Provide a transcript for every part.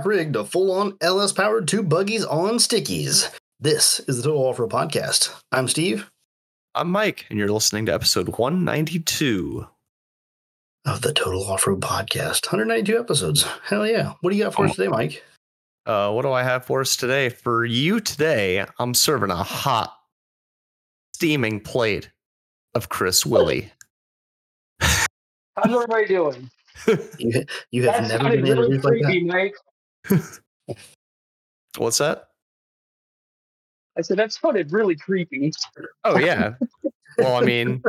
your stock rig to full on LS powered two buggies on stickies. This is the Total Off Road Podcast. I'm Steve I'm Mike, and you're listening to episode 192. of the Total Off Road Podcast. 192 episodes. Hell yeah. What do you got for us today, Mike? Uh, what do I have for us today? For you today, I'm serving a hot, steaming plate of Chris Willie. How's everybody doing? You, you have That never sounded been really introduced like that. creepy, Mike. What's that? I said that sounded really creepy. Oh yeah. well, I mean,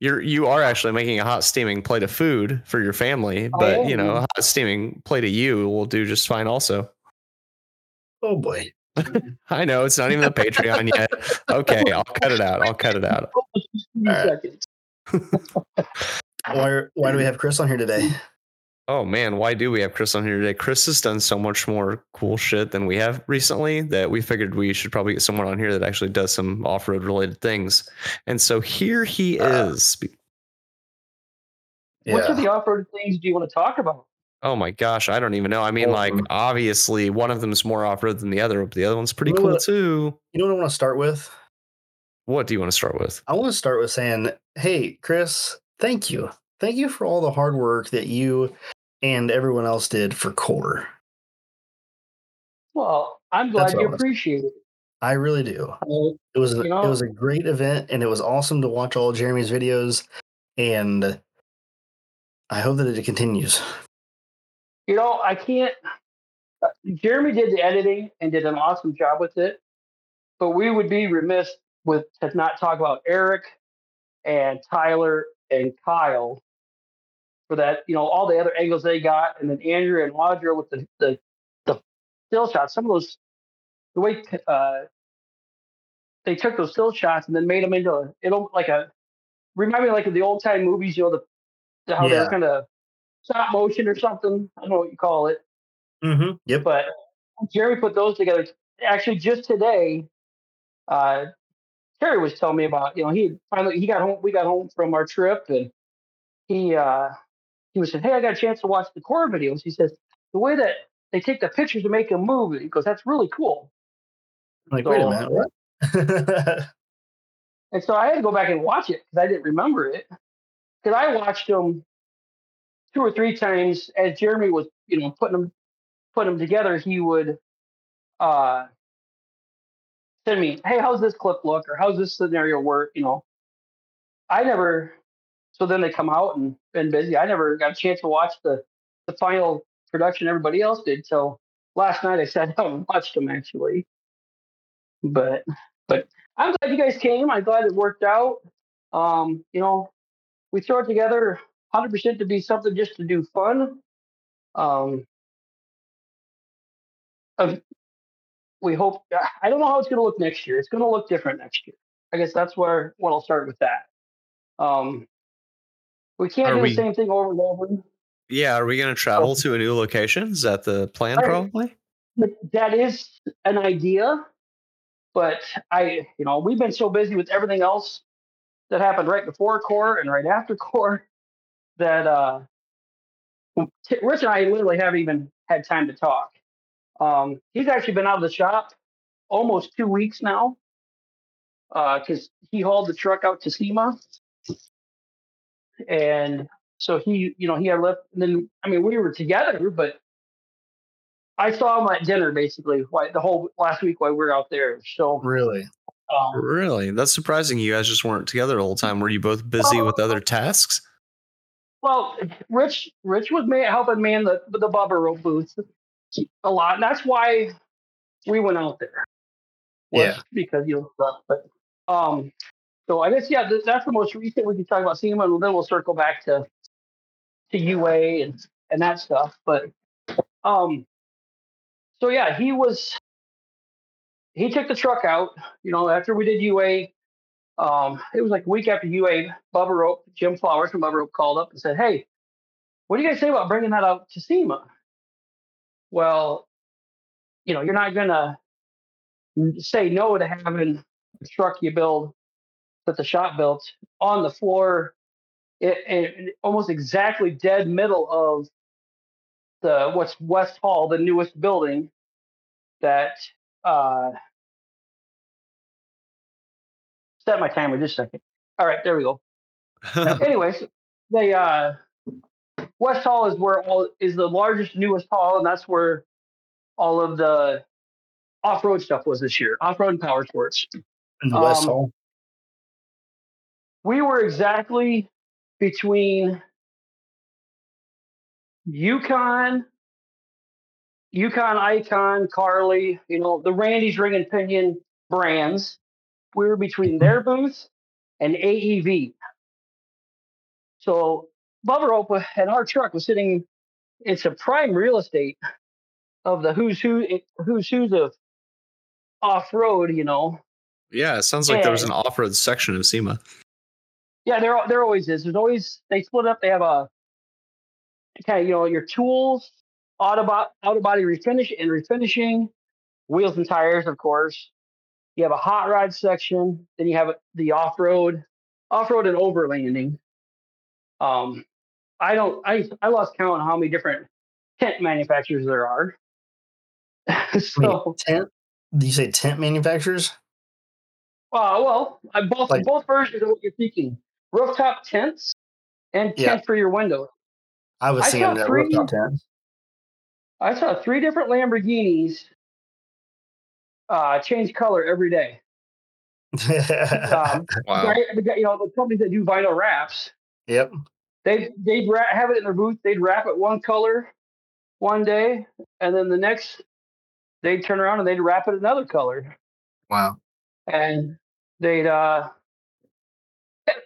you're you are actually making a hot steaming plate of food for your family, but you know, a hot steaming plate of you will do just fine also. Oh boy. I know it's not even the Patreon yet. Okay, I'll cut it out. I'll cut it out. Just a few All right. seconds. Why, why do we have Chris on here today? Oh man, why do we have Chris on here today? Chris has done so much more cool shit than we have recently that we figured we should probably get someone on here that actually does some off-road related things. And so here he Uh, is. Which of Yeah. the off-road things do you want to talk about? Oh my gosh, I don't even know. I mean, like Um, obviously one of them is more off-road than the other, but the other one's pretty You know cool what? too. You know what I want to start with? What do you want to start with? I want to start with saying, hey, Chris, thank you. Thank you for all the hard work that you and everyone else did for Core. Well, I'm glad what I you appreciate it. I really do. It was a, You know- it was a great event, and it was awesome to watch all Jeremy's videos. And I hope that it continues. You know, I can't. uh, Jeremy did the editing and did an awesome job with it, but we would be remiss with to not talk about Eric and Tyler and Kyle for that. You know, all the other angles they got, and then Andrew and Audra with the the, the still shots. Some of those, the way uh, they took those still shots and then made them into a, it al- like a remind me like of the old time movies. You know, the, the how Yeah. they're kind of stop motion or something. I don't know what you call it Mm-hmm. Yep. but Jerry put those together. Actually, just today, uh, Terry was telling me about. You know, he finally he got home. We got home from our trip, and he uh, he was saying, "Hey, I got a chance to watch the core videos." He says the way that they take the pictures to make a move. He goes, "That's really cool." I'm like, wait a minute, what? And so I had to go back and watch it because I didn't remember it. Because I watched them two or three times as Jeremy was, you know, putting them putting them together. He would uh, send me, "Hey, how's this clip look?" or "How's this scenario work?" You know, I never. So then they come out and been busy. I never got a chance to watch the the final production everybody else did. So last night I sat down and watched them actually. But but I'm glad you guys came. I'm glad it worked out. Um, you know, we throw it together 100% to be something just to do fun. Um, of- we hope. I don't know how it's going to look next year. It's going to look different next year. I guess that's where what I'll start with that. Um, we can't Are do we- the same thing over and over. Yeah, are we going to travel to a new location? Is that the plan Right. probably? That is an idea, but I, you know, we've been so busy with everything else that happened right before core and right after core that uh, Rich and I literally haven't even had time to talk. Um, he's actually been out of the shop almost two weeks now because he hauled the truck out to SEMA. And so he, you know, he had left. And then, I mean, we were together, but I saw him at dinner basically why, the whole last week while we were out there. So, really? um, Really? That's surprising. You guys just weren't together the whole time. Were you both busy with other tasks? well, Rich, Rich was man, helping man the the Bubba rope booth a lot, and that's why we went out there. was Yeah. because you know, stuff. But um, so I guess yeah, that's the most recent. We can talk about SEMA, and then we'll circle back to to UA and and that stuff. But um, so yeah, he was he took the truck out. You know, after we did UA, um, it was like a week after UA. Bubba Rope, Jim Flowers from Bubba Rope called up and said, "Hey, what do you guys say about bringing that out to SEMA?" Well, you know, you're not gonna say no to having a truck you build that the shot built on the floor, it, it, almost exactly dead middle of the what's West Hall, the newest building that uh set my timer just a second. All right, there we go. Anyways, the uh West Hall is where all is the largest, newest hall, and that's where all of the off-road stuff was this year. Off-road and power sports. In the West Um, Hall. We were exactly between Yukon, Yukon Icon, Carly, you know, the Randy's Ring and Pinion brands. We were between mm-hmm. their booth and AEV. So Bubba Rope and our truck was sitting, it's a prime real estate of the who's who, who's who's of off road, you know. yeah, it sounds like there was an off-road section of SEMA. Yeah, there there always is. There's always they split up. They have a of you know your tools, auto bo- auto body refinish and refinishing, wheels and tires, of course. You have a hot rod section. Then you have the off road, off road and overlanding. Um, I don't. I I lost count on how many different tent manufacturers there are. so, Wait, tent? Do you say tent manufacturers? uh, well, I both Like- both versions of what you're thinking: rooftop tents and Yeah. tent for your window. I was I saw that three- rooftop tent. I saw three different Lamborghinis uh, change color every day. Um, Wow. right, the guy- you know, the companies that do vinyl wraps, yep. they they'd wrap, have it in their booth. They'd wrap it one color one day, and then the next they'd turn around and they'd wrap it another color, Wow. and they'd uh,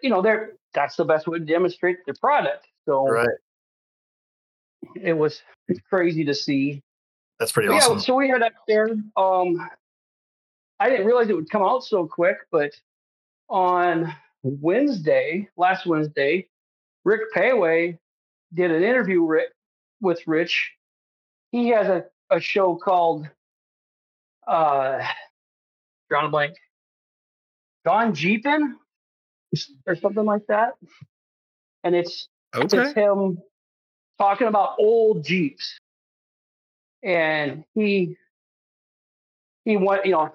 you know, they're that's the best way to demonstrate their product. So Right. it was crazy to see. That's pretty But awesome. Yeah, so we had that there. Um, I didn't realize it would come out so quick, but on Wednesday, last Wednesday, Rick Péwé did an interview with Rich. He has a, a show called uh a blank. Don Jeepin or something like that. And it's Okay. it's him talking about old Jeeps. And he he went, you know,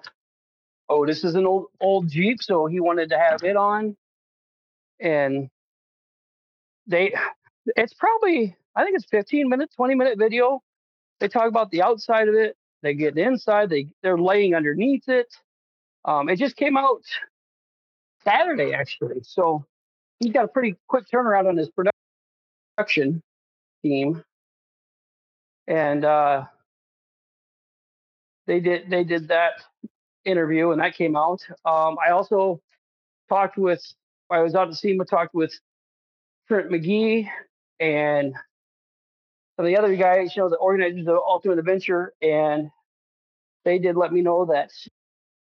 oh, this is an old old Jeep, so he wanted to have it on. And they it's probably I think it's 15 minute, 20 minute video. They talk about the outside of it, they get inside, they they're laying underneath it. Um, it just came out Saturday actually. So he's got a pretty quick turnaround on his production team, and uh, they did they did that interview, and that came out. Um, I also talked with I was out at SEMA, talked with Trent McGee and some of the other guys, you know, the organizers of Ultimate Adventure, and they did let me know that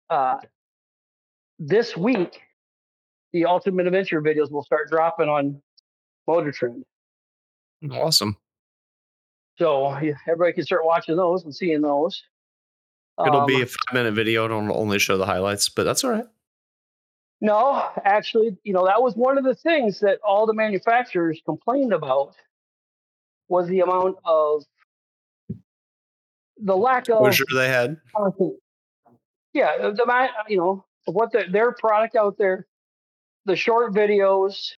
uh, this week the Ultimate Adventure videos will start dropping on Motor Trend. Awesome. So yeah, everybody can start watching those and seeing those. It'll Um, be a five minute video. It'll only show the highlights, but that's all right. no, actually, you know that was one of the things that all the manufacturers complained about was the amount of the lack of sure they had. content. Yeah, the, the you know what the, their product out there, the short videos.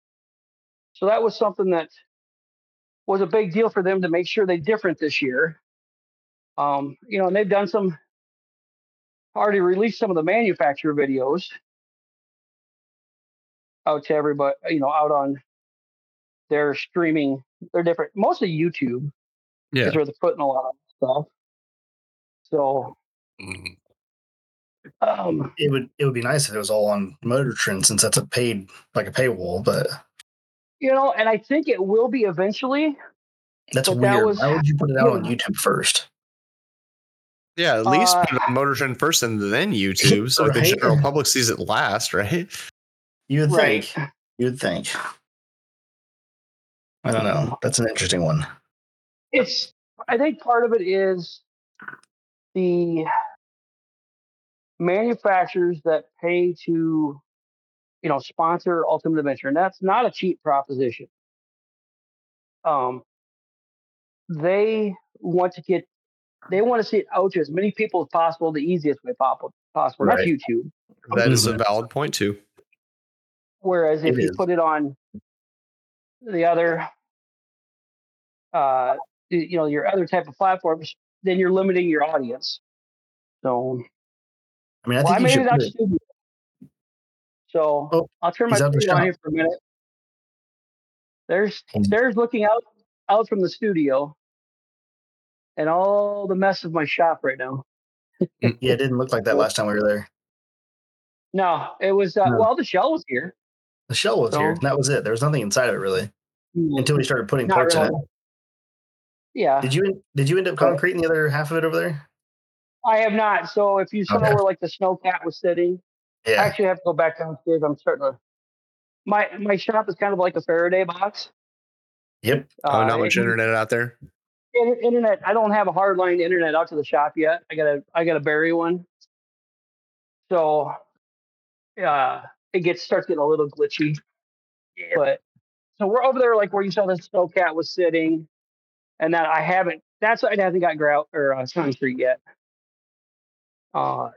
So that was something that was a big deal for them to make sure they different this year. Um, you know, and they've done some already released some of the manufacturer videos out to everybody, you know, out on their streaming. They're different, mostly YouTube Yeah. is where they're putting a lot of stuff. So, Mm. Um, It would it would be nice if it was all on Motor Trend since that's a paid like a paywall, but you know, and I think it will be eventually. that's But that weird. was- Why would you put it out on YouTube first? Yeah, at least Uh, put Motor Trend first and then YouTube, so the general public sees it last, right? You would Right. think. You'd think. I don't know. That's an interesting one. It's. I think part of it is the manufacturers that pay to, you know, sponsor Ultimate Adventure, and that's not a cheap proposition. Um, they want to get they want to see it out to as many people as possible the easiest way possible possible that's youtube That is a valid point too. whereas if It you is. put it on the other uh you know your other type of platforms then you're limiting your audience so I mean, I well, I think you made should it out studio. So Oh, I'll turn my out on here for a minute. There's um, there's looking out out from the studio and all the mess of my shop right now. Mm, yeah, it didn't look like that last time we were there. No, it was uh, No. well the shell was here. The shell was here, So- and that was it. There was nothing inside of it really hmm. until we started putting parts in it. Yeah, Did you did you end up concreting the other half of it over there? I have not. So if you saw Okay. where like the snow cat was sitting, yeah. I actually have to go back downstairs. I'm starting to. My my shop is kind of like a Faraday box. Yep. Oh, Uh, not much it- internet out there. internet i don't have a hard line internet out to the shop yet i gotta i gotta bury one so uh it gets starts getting a little glitchy but so we're over there like where you saw the snow cat was sitting and that i haven't that's i haven't got grout or uh, concrete yet uh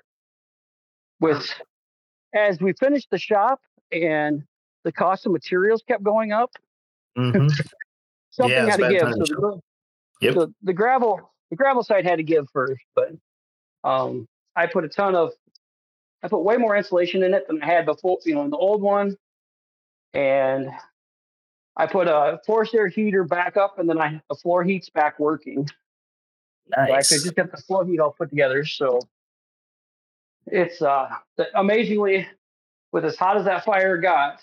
with as we finished the shop and the cost of materials kept going up hmm something Yeah, had to give. So the, Yep. the, the gravel the gravel side had to give first, but um, I put a ton of I put way more insulation in it than I had before, you know, in the old one, and I put a forced air heater back up, and then I the floor heat's back working. So I could just get the floor heat all put together. So it's uh amazingly with as hot as that fire got,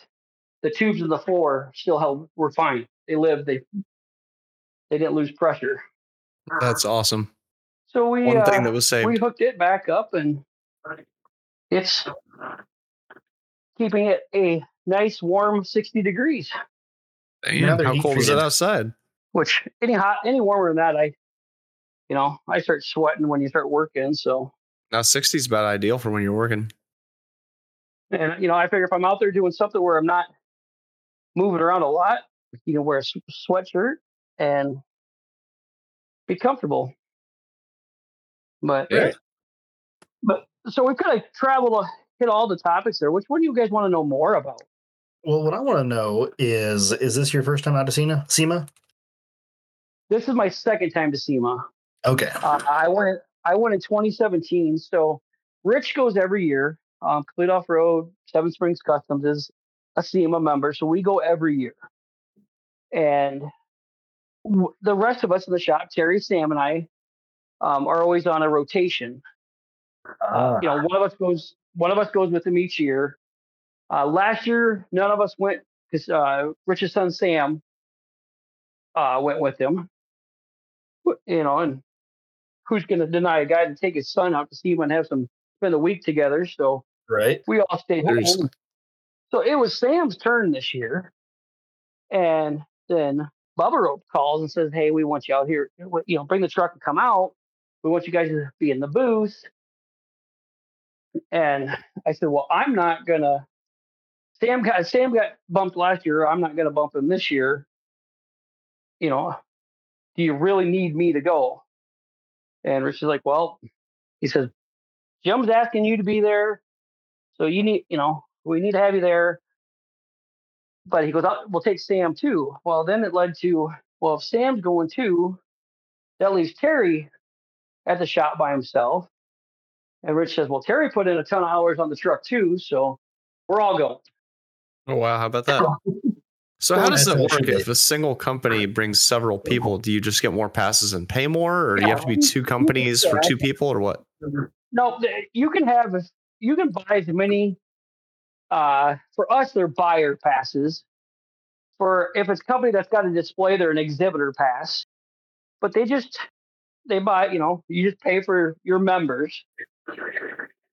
the tubes in the floor still held were fine. They lived. They they didn't lose pressure. That's awesome. So we One uh, thing that was saved. we hooked it back up, and it's keeping it a nice warm 60 degrees. Damn, how cold is it outside? Which any hot any warmer than that, I you know I start sweating when you start working. So Now 60 is about ideal for when you're working. and you know I figure if I'm out there doing something where I'm not moving around a lot, you can wear a sweatshirt and be comfortable. But Yeah. but so we could have traveled to hit all the topics there. Which one do you guys want to know more about? Well, what I want to know is is this your first time out to SEMA? SEMA? This is my second time to SEMA. Okay. Uh, I went I went in 2017. So Rich goes every year. Um, Complete Off Road, Seven Springs Customs is a SEMA member, so we go every year. And w- the rest of us in the shop, Terry, Sam, and I, um, are always on a rotation. Ah. You know, one of us goes one of us goes with him each year. Uh, last year, none of us went because uh, Rich's son Sam uh, went with him. You know, and who's going to deny a guy to take his son out to see him and have some spend a week together? So Right. we all stayed There's- home. So it was Sam's turn this year, and then Bubba Rope calls and says, "Hey, we want you out here. You know, bring the truck and come out. We want you guys to be in the booth." And I said, "Well, I'm not gonna." Sam got Sam got bumped last year. I'm not gonna bump him this year. You know, do you really need me to go? And Rich is like, "Well," he says, "Jim's asking you to be there, so you need, you know, we need to have you there." But he goes, "Oh, "We'll take Sam too." Well, then it led to, well, if Sam's going too, that leaves Terry at the shop by himself. And Rich says, "Well, Terry put in a ton of hours on the truck too, so we're all going." Oh, wow. How about that? So, how does That's it work if a single company brings several people? Do you just get more passes and pay more, or do you have to be two companies for two people, or what? No, you can have you can buy as many. Uh, for us, they're buyer passes. For if it's a company that's got a display, they're an exhibitor pass. But they just they buy, you know, you just pay for your members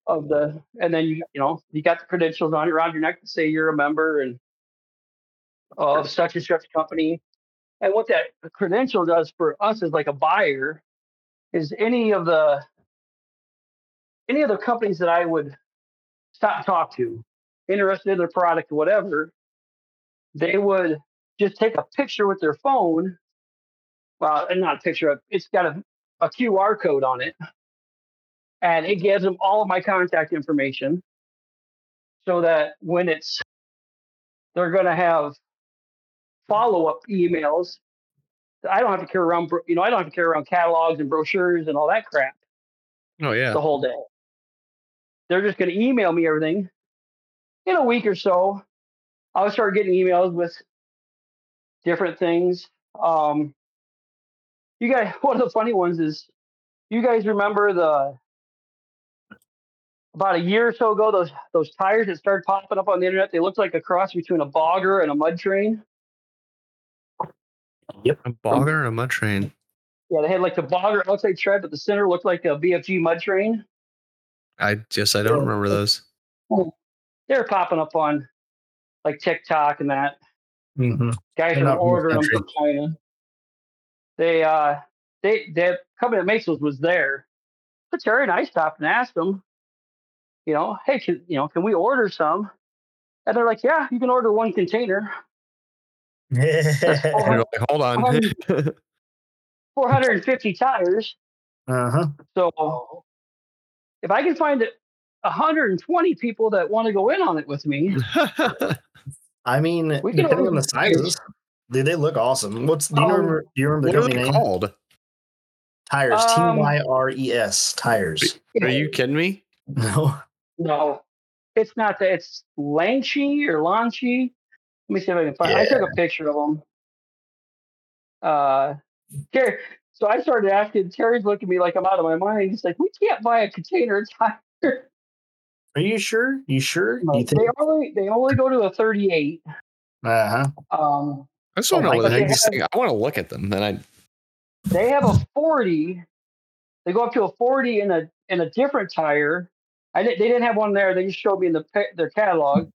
of the, and then you you know you got the credentials on around your neck to say you're a member and of such and such company. And what that credential does for us is like a buyer is any of the any of the companies that I would stop talk to, interested in their product or whatever, they would just take a picture with their phone well, and not a picture it's got a, a QR code on it. And it gives them all of my contact information so that when it's they're going to have follow up emails. I don't have to carry around, you know, I don't have to carry around catalogs and brochures and all that crap Oh yeah. the whole day. They're just going to email me everything. In a week or so, I'll start getting emails with different things. Um, you guys, one of the funny ones is, you guys remember the about a year or so ago those those tires that started popping up on the internet? They looked like a cross between a bogger and a mud terrain. A bogger and a mud terrain. Yeah, they had like the bogger outside tread, but the center looked like a BFG mud terrain. I guess I don't remember those. They're popping up on like TikTok and that. Mm-hmm. Guys They're are not from the ordering them from China. They uh they the company that makes those was there. But Terry and I stopped and asked them, you know, hey, can, you know, can we order some? And they're like, yeah, you can order one container, And you're like, hold on. Um, 450 tires. uh huh. So if I can find it 120 people that want to go in on it with me, I mean, We can depending on the sizes, dude, they look awesome. What's do you Um, remember? Do you remember what the are company they name? called? Tires. T Y R E S. Um, Y R E S. Tires. Are you kidding me? No. No, it's not that. It's Lanchi or Lanchi. Let me see if I can find. I took a picture of them. Uh, Terry. So I started asking. Terry's looking at me like I'm out of my mind. He's like, "We can't buy a container tire." Are you sure? You sure? You they only they only go to a 38. Uh huh. Um, I just want to know my what the heck God. I want to look at them, and I they have a 40. They go up to a 40 in a in a different tire. I didn't, they didn't have one there. They just showed me in the their catalog.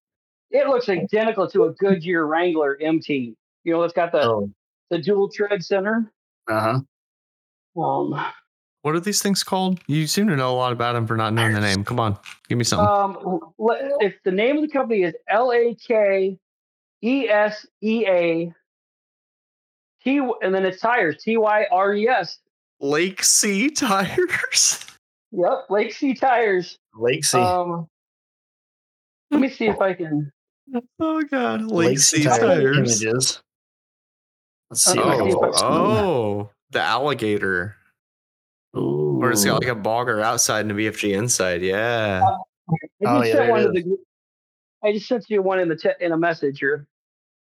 It looks identical to a Goodyear Wrangler MT. You know, it's got the Oh. the dual tread center. Uh huh. Um, what are these things called? You seem to know a lot about them for not knowing the name. Come on, give me something. um, if the name of the company is L A K E S E A T, and then it's tires T Y R E S. Lake Sea tires. Yep, Lake Sea Tires. Lake Sea. Um, let me see if I can. Oh God, Lake, Lake Sea Sea tires. images. Let's see. if I can Oh, find oh, oh, the alligator. Or it's got like a bogger outside and a BFG inside. Yeah. Um, I Oh, just yeah, sent one the. I just sent you one in the te- in a message or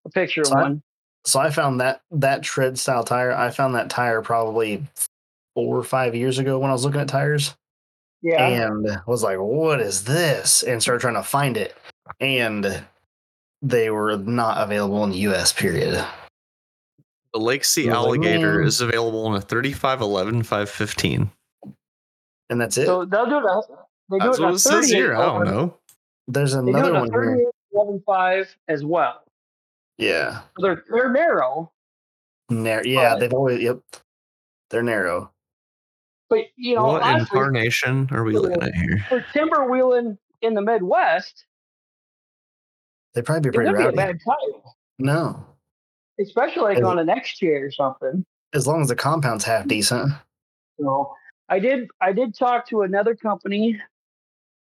a picture of I- one. So I found that that tread style tire. I found that tire probably four or five years ago when I was looking at tires, Yeah. and was like, "What is this?" And started trying to find it, and they were not available in the U.S. Period. The Lake Sea I was like, alligator "Man." is available in a 35, 11, 515. And that's it. So they'll do that. They do That's it in what it says 38 here. I don't over- know. There's They do it another in a one here. 38 11.5 as well. Yeah, So they're they're narrow, Nar- yeah. But- They've always yep. They're narrow. but you know, what honestly, incarnation are we looking at here? for timber wheeling in the Midwest, They'd probably be pretty would be a bad tire, No, especially like on an X chair or something. as long as the compound's half decent. So I did I did talk to another company.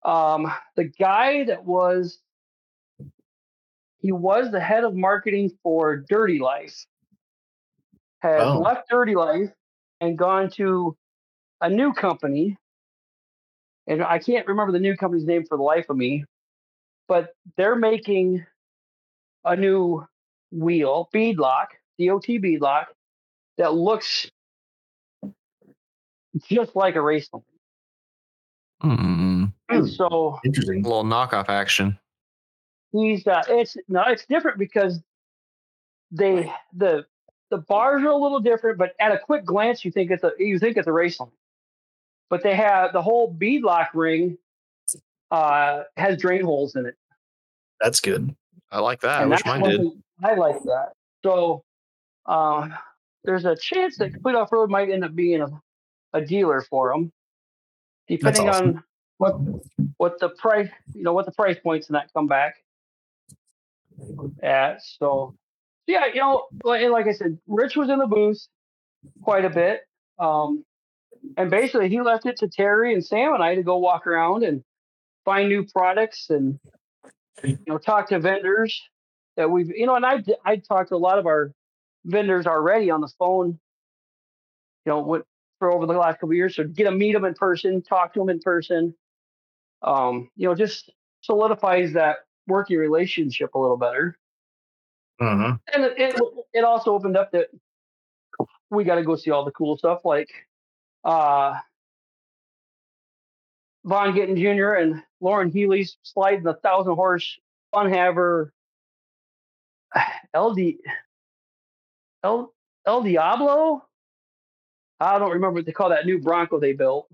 Um, the guy that was he was the head of marketing for Dirty Life has Oh. left Dirty Life and gone to a new company. And I can't remember the new company's name for the life of me, but they're making a new wheel, beadlock, DOT beadlock, that looks just like a Raceline. Hmm. And so A Interesting. little knockoff action. he's uh, it's no, it's different because they the the bars are a little different, but at a quick glance, you think it's a you think it's a Raceline. But they have the whole beadlock ring uh, has drain holes in it. That's good. I like that. I wish mine did. I like that. So uh, there's a chance that Complete Off Road might end up being a, a dealer for them, depending awesome. on what what the price you know what the price points and that come back at. So yeah, you know, like, like I said, Rich was in the booth. quite a bit. Um, and basically, he left it to Terry and Sam and I to go walk around and find new products and you know talk to vendors that we've you know and I I talked to a lot of our vendors already on the phone. You know, what for over the last couple of years, so get to meet them in person, talk to them in person. Um, you know, just solidifies that working relationship a little better. Mm-hmm. And it, it, it also opened up that we got to go see all the cool stuff like uh, Vaughn Gittin Jr. and Loren Healy's sliding the thousand horse Funhaver LD El El Diablo. I don't remember what they call that new Bronco they built,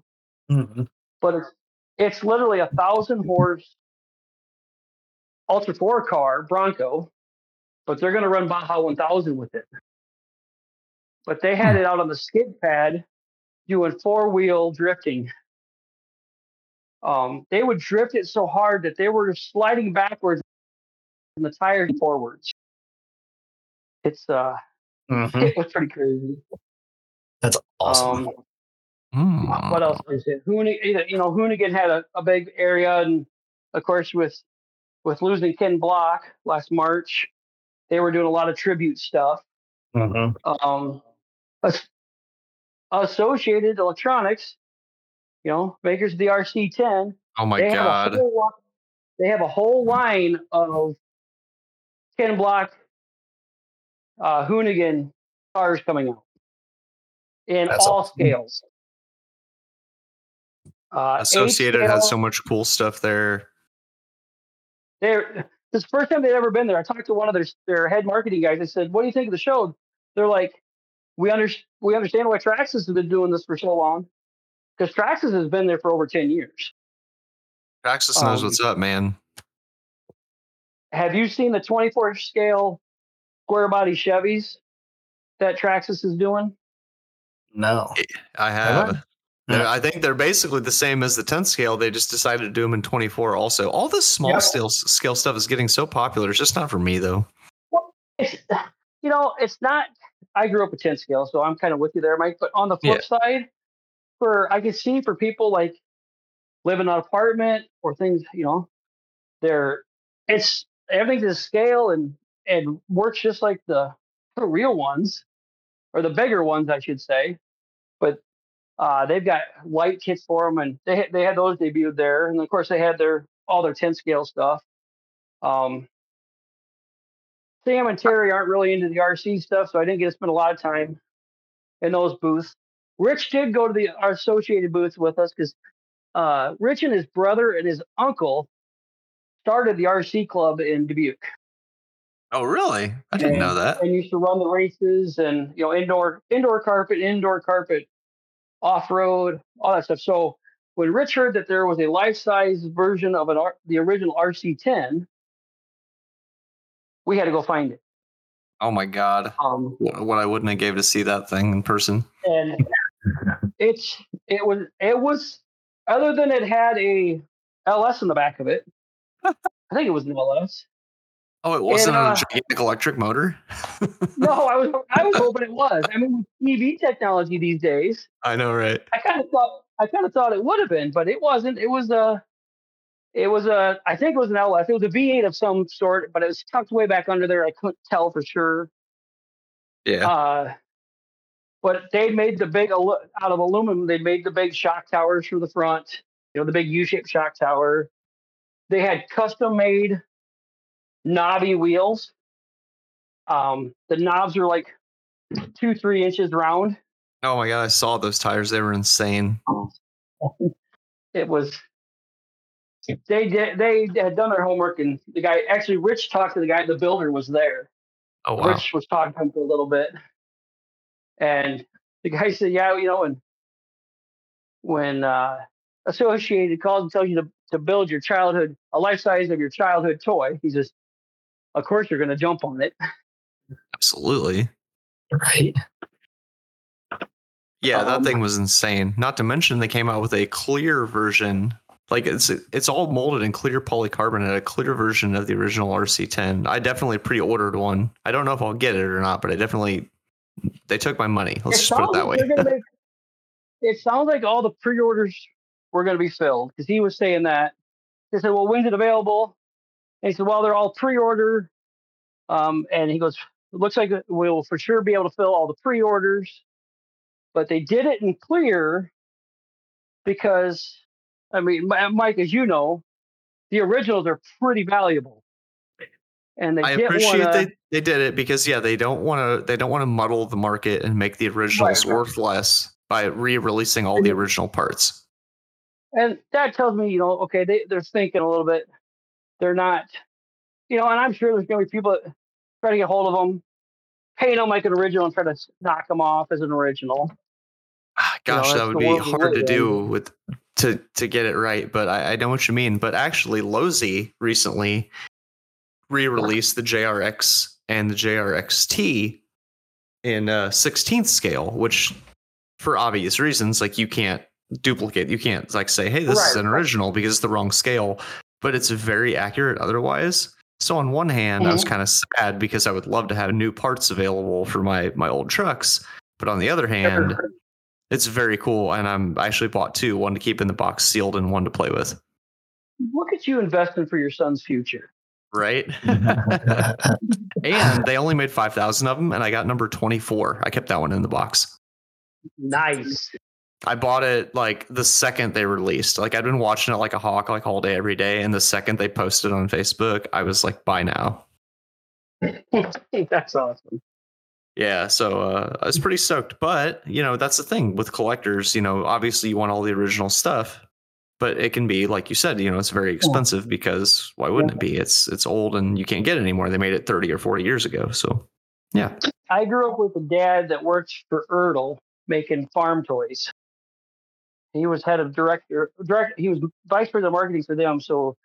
Mm-hmm. but it's it's literally a thousand horse Ultra Four car Bronco, but they're going to run Baja 1000 with it. But they had it out on the skid pad doing four wheel drifting. Um, they would drift it so hard that they were sliding backwards and the tires forwards. It's uh, Mm-hmm. it was pretty crazy. That's awesome. Um, Mm. what else is it? Hoonigan, you know, Hoonigan had a, a big area, and of course, with with losing Ken Block last March, they were doing a lot of tribute stuff. Mhm. Um, Associated Electrics, you know, makers of the RC10, Oh my they have god. whole lot, they have a whole line of Ken Block, uh, Hoonigan cars coming out in That's all awesome. scales. Uh, Associated eight has so much cool stuff there. they're this is the first time they'd ever been there. I talked to one of their their head marketing guys. I said, "What do you think of the show?" They're like, "We under, we understand why Traxxas has been doing this for so long, because Traxxas has been there for over ten years." Traxxas knows Um, what's up, man. Have you seen the 24 scale square body Chevys that Traxxas is doing? No. I Have have. They're- I think they're basically the same as the 10 scale. They just decided to do them in 24 also. All this small Yep. scale scale stuff is getting so popular. It's just not for me though. It's, you know, it's not. I grew up with 10 scale, so I'm kind of with you there, Mike. But on the flip side, for I can see for people like live in an apartment or things, you know, they're it's everything's to scale and and works just like the, the real ones or the bigger ones, I should say. But uh, they've got light kits for them, and they they had those debuted there, and of course they had their all their 10 scale stuff. Um, Sam and Terry aren't really into the RC stuff, so I didn't get to spend a lot of time in those booths. Rich did go to the our associated booths with us because uh, Rich and his brother and his uncle started the RC club in Dubuque Oh, really? I didn't know that. and used to run the races and you know indoor indoor carpet, indoor carpet, off road, all that stuff. So when Rich heard that there was a life size version of an R, the original RC10, we had to go find it. Oh my god. Um, What what I wouldn't have gave to see that thing in person. and it's it was it was other than it had a LS in the back of it. I think it was an LS. Oh, it wasn't uh, a gigantic electric motor? No, I was I was hoping it was. I mean, with EV technology these days, I know, right? I kind of thought I kind of thought it would have been, but it wasn't. It was a it was a I think it was an LS. It was a V8 of some sort, but it was tucked way back under there. I couldn't tell for sure. Yeah. Uh, but they made the big out of aluminum. They made the big shock towers for the front. You know, the big U-shaped shock tower. They had custom made knobby wheels. Um, the knobs are like two, three inches round. oh my god, I saw those tires. They were insane. It was. They did. They had done their homework, and the guy actually, Rich talked to the guy. The builder was there. Oh wow. Rich was talking to him for a little bit, and the guy said, "Yeah, you know, when when uh, Associated calls and tells you to, to build your childhood a life size of your childhood toy, he says, of course you're going to jump on it." Absolutely. Right. Yeah, that Um, thing was insane. Not to mention they came out with a clear version. Like it's it's all molded in clear polycarbonate, a clear version of the original RC10. I definitely pre-ordered one. I don't know if I'll get it or not, but I definitely they took my money. Let's It just put it sounds that way. like they're make- it sounds like all the pre-orders were going to be filled because he was saying that. They said, "Well, when's it available?" And he said, "Well, they're all pre-order." Um, and he goes, "It looks like we'll for sure be able to fill all the pre-orders." But they did it in clear because, I mean, Mike, as you know, the originals are pretty valuable, and they I appreciate wanna, they, they did it because yeah, they don't want to they don't want to muddle the market and make the originals right. worth less by re-releasing all the original parts. and that tells me, you know, okay, they, they're thinking a little bit. They're not, you know, and I'm sure there's going to be people that try to get hold of them, paint them like an original and try to knock them off as an original. Ah, You know, Gosh, that would be hard to do with to to get it right, but I, I know what you mean. But actually, Losi recently re-released the JRX and the JRXT in a 16th scale, which for obvious reasons, like you can't duplicate, you can't like say, hey, this is an original because it's the wrong scale, but it's very accurate otherwise. So on one hand, I was Mhm. kind of sad because I would love to have new parts available for my my old trucks. But on the other hand, it's very cool, and I'm I actually bought two: one to keep in the box sealed, and one to play with. Look at you investing for your son's future. Right? and they only made five thousand of them, and I got number twenty four. I kept that one in the box. Nice. I bought it like the second they released. Like I'd been watching it like a hawk, like all day, every day, and the second they posted on Facebook, I was like, "Buy now." That's awesome. Yeah, so uh, I was pretty stoked. But you know, that's the thing with collectors. You know, obviously you want all the original stuff, but it can be like you said. You know, it's very expensive because why wouldn't it be? It's it's old and you can't get it anymore. They made it thirty or forty years ago. So yeah, I grew up with a dad that worked for Ertl making farm toys. He was head of director, direct. He was vice president of marketing for them. So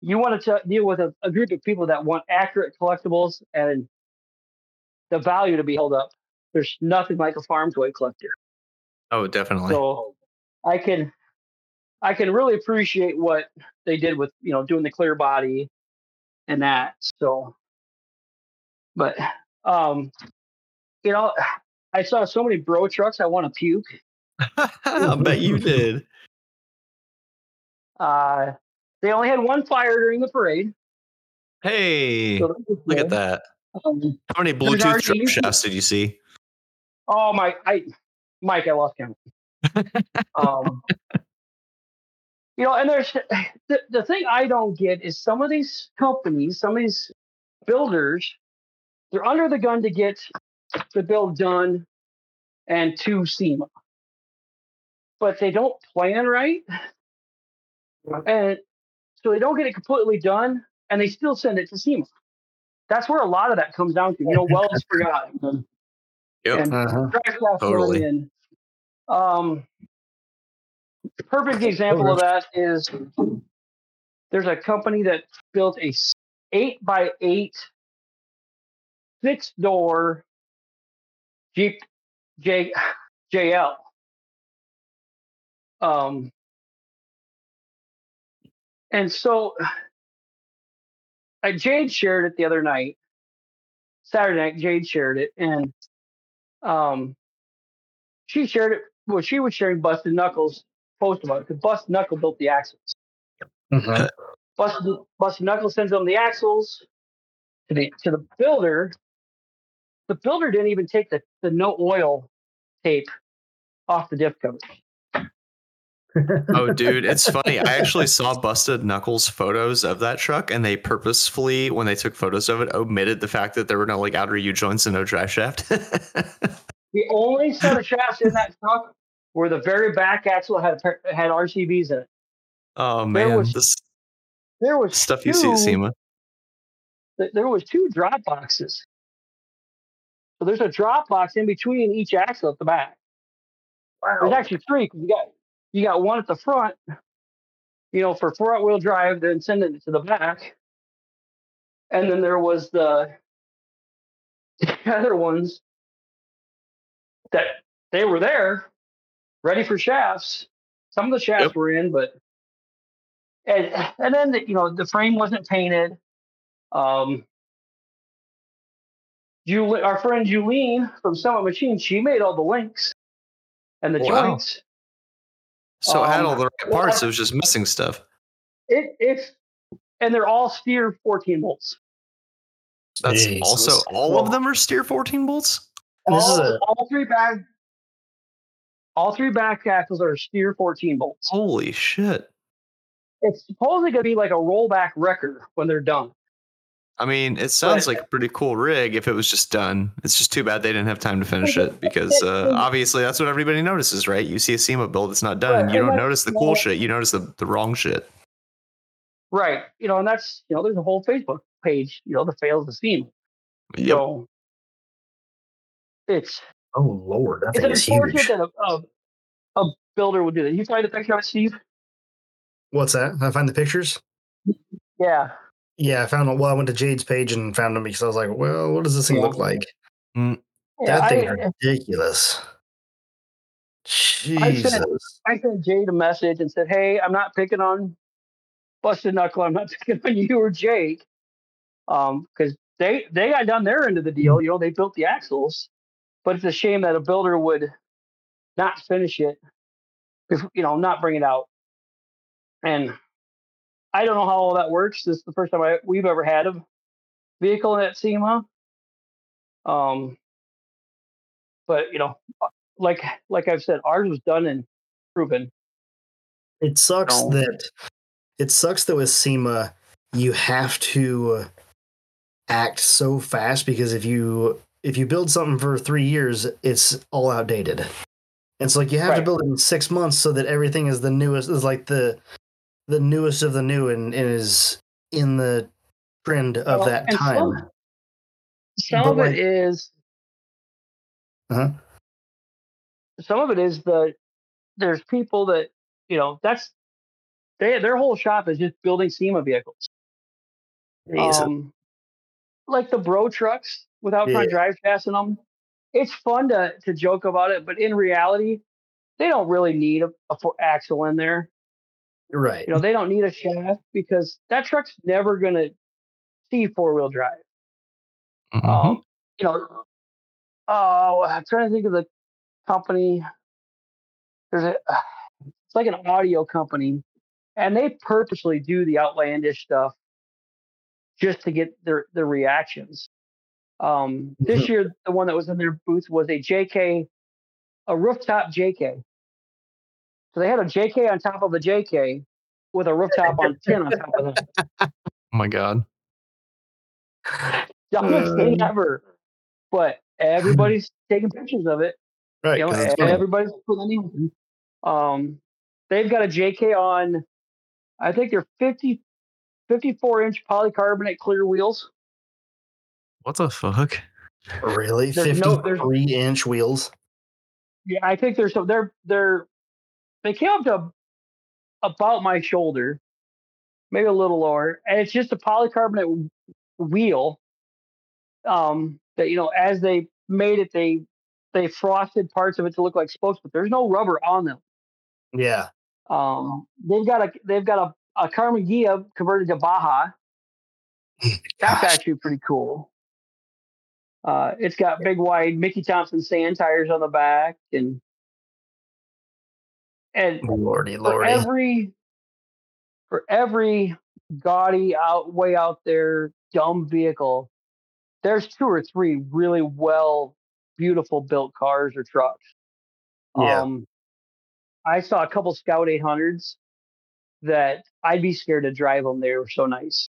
you want to deal with a, a group of people that want accurate collectibles and the value to be held up. There's nothing like a farm toy collector. oh definitely. So I can I can really appreciate what they did with you know doing the clear body and that. So, but um, you know, I saw so many bro trucks. I want to puke. I bet you did. Uh, they only had one fire during the parade. Hey, So look at that. Um, How many Bluetooth drop shafts did you see? oh my, I, Mike, I lost count. um, you know, and there's the, the thing I don't get is some of these companies, some of these builders, they're under the gun to get the build done and to SEMA, but they don't plan right, and so they don't get it completely done, and they still send it to SEMA. That's where a lot of that comes down to. You know, Wells forgot. Yep. And Uh-huh. Totally. Um, perfect example of that is there's a company that built a eight by eight six door Jeep J JL. Um, and so uh, Jade shared it the other night. Saturday night, Jade shared it, and um, she shared it. Well, she was sharing Busted Knuckles post about it because Busted Knuckle built the axles. Mhm. Busted, Busted Knuckles sends them the axles to the to the builder. The builder didn't even take the, the no oil tape off the diff cover. Oh, dude, it's funny. I actually saw Busted Knuckles photos of that truck, and they purposefully, when they took photos of it, omitted the fact that there were no like outer U joints and no drive shaft. The only set of shafts in that truck were the very back axle had had RCVs in it. oh There man, was this There was stuff you see at SEMA. th- there was two drop boxes. So there's a drop box in between each axle at the back. Wow. There's actually three you got you got one at the front, you know, for front wheel drive, then sending it to the back. And then there was the, the other ones that they were there, ready for shafts. Some of the shafts Yep. were in, but and and then the, you know the frame wasn't painted. Um, Julie, our friend Julene from Summit Machine, she made all the links and the Wow. joints. So it had all Um, the right well, parts. It was just missing stuff. It it's and they're all steer 14 bolts. That's Jesus. also all of them are steer 14 bolts. This is all, a- all three back all three back axles are steer 14 bolts. Holy shit! It's supposedly going to be like a rollback wrecker when they're done. I mean, it sounds Right. like a pretty cool rig if it was just done. It's just too bad they didn't have time to finish it because uh, obviously that's what everybody notices, right? You see a SEMA build that's not done, Right, you don't notice the cool shit. You notice the, the wrong shit. Right. You know, and that's, you know, there's a whole Facebook page, you know, the fails the steam. Yep. So it's Oh Lord, that it's thing is huge. that a, a, a builder would do that. You find the picture of it, Steve? What's that? Did I find the pictures? Yeah. Yeah, I found them. Well, I went to Jade's page and found them because I was like, well, what does this thing look Yeah. like? Mm. yeah that thing I, eh ridiculous. I Jesus. sent- I sent Jade a message and said, "Hey, I'm not picking on Busted Knuckle. I'm not picking on you or Jake, um, because they they got done their end of the deal. Mm. You know, they built the axles, but it's a shame that a builder would not finish it, if, you know, not bring it out. And I don't know how all that works. This is the first time I, we've ever had a vehicle at SEMA. Um, but you know, like like I've said, ours was done and proven. It sucks No. that it sucks that with SEMA you have to act so fast because if you if you build something for three years, it's all outdated. And so like you have to build it in six months so that everything is the newest is like the the newest of the new and, and is in the trend of Well, that time. some- Some of like- it is. Uh-huh. Some of it is the there's people that you know that's they their whole shop is just building SEMA vehicles. Um, like the bro trucks without front Yeah. drive shafts in them. It's fun to to joke about it, but in reality, they don't really need a, a axle in there. right. You know, they don't need a shaft because that truck's never gonna see four wheel drive. Mhm. Um, you know, oh, I'm trying to think of the company. There's a, it's like an audio company, and they purposely do the outlandish stuff just to get their their reactions. Um, this year, the one that was in their booth was a JK, a rooftop JK. So they had a JK on top of a JK with a rooftop on tin on top of that. oh my god. Dumbest thing Uh, ever. But everybody's taking pictures of it. right. you know, everybody's putting it in. Um, they've got a JK on, I think they're 50, 54 inch polycarbonate clear wheels. What the fuck? Really? There's no- there's- 53 inch wheels. Yeah, I think they're so they're they're they came up to about my shoulder, maybe a little lower, and it's just a polycarbonate w- wheel. Um, that you know, as they made it, they they frosted parts of it to look like spokes, but there's no rubber on them. Yeah. Um, they've got a they've got a, a Karmann Ghia converted to Baja. That's Gosh. actually pretty cool. Uh, it's got big wide Mickey Thompson sand tires on the back, and and Lordy, for every for every gaudy out way out there dumb vehicle, there's two or three really well, beautiful built cars or trucks. Yeah. Um, I saw a couple Scout 800s that I'd be scared to drive them. They were so nice.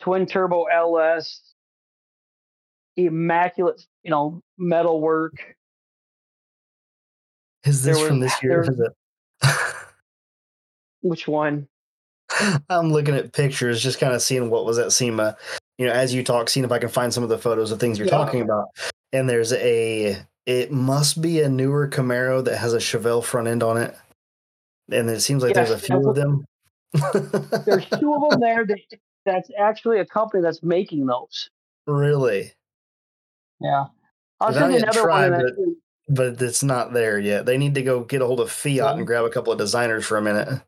Twin turbo LS, immaculate, you know, metal work. Is this from was- this year? it? Which one? I'm looking at pictures, just kind of seeing what was at SEMA. You know, as you talk, seeing if I can find some of the photos of things you're Yeah. talking about. And there's a, it must be a newer Camaro that has a Chevelle front end on it. And it seems like there's a few of them. There's two of them there that that's actually a company that's making those. really, Yeah. I'll Because I send you another one. tried, and but- but it's not there yet. They need to go get a hold of Fiat Yeah. and grab a couple of designers for a minute.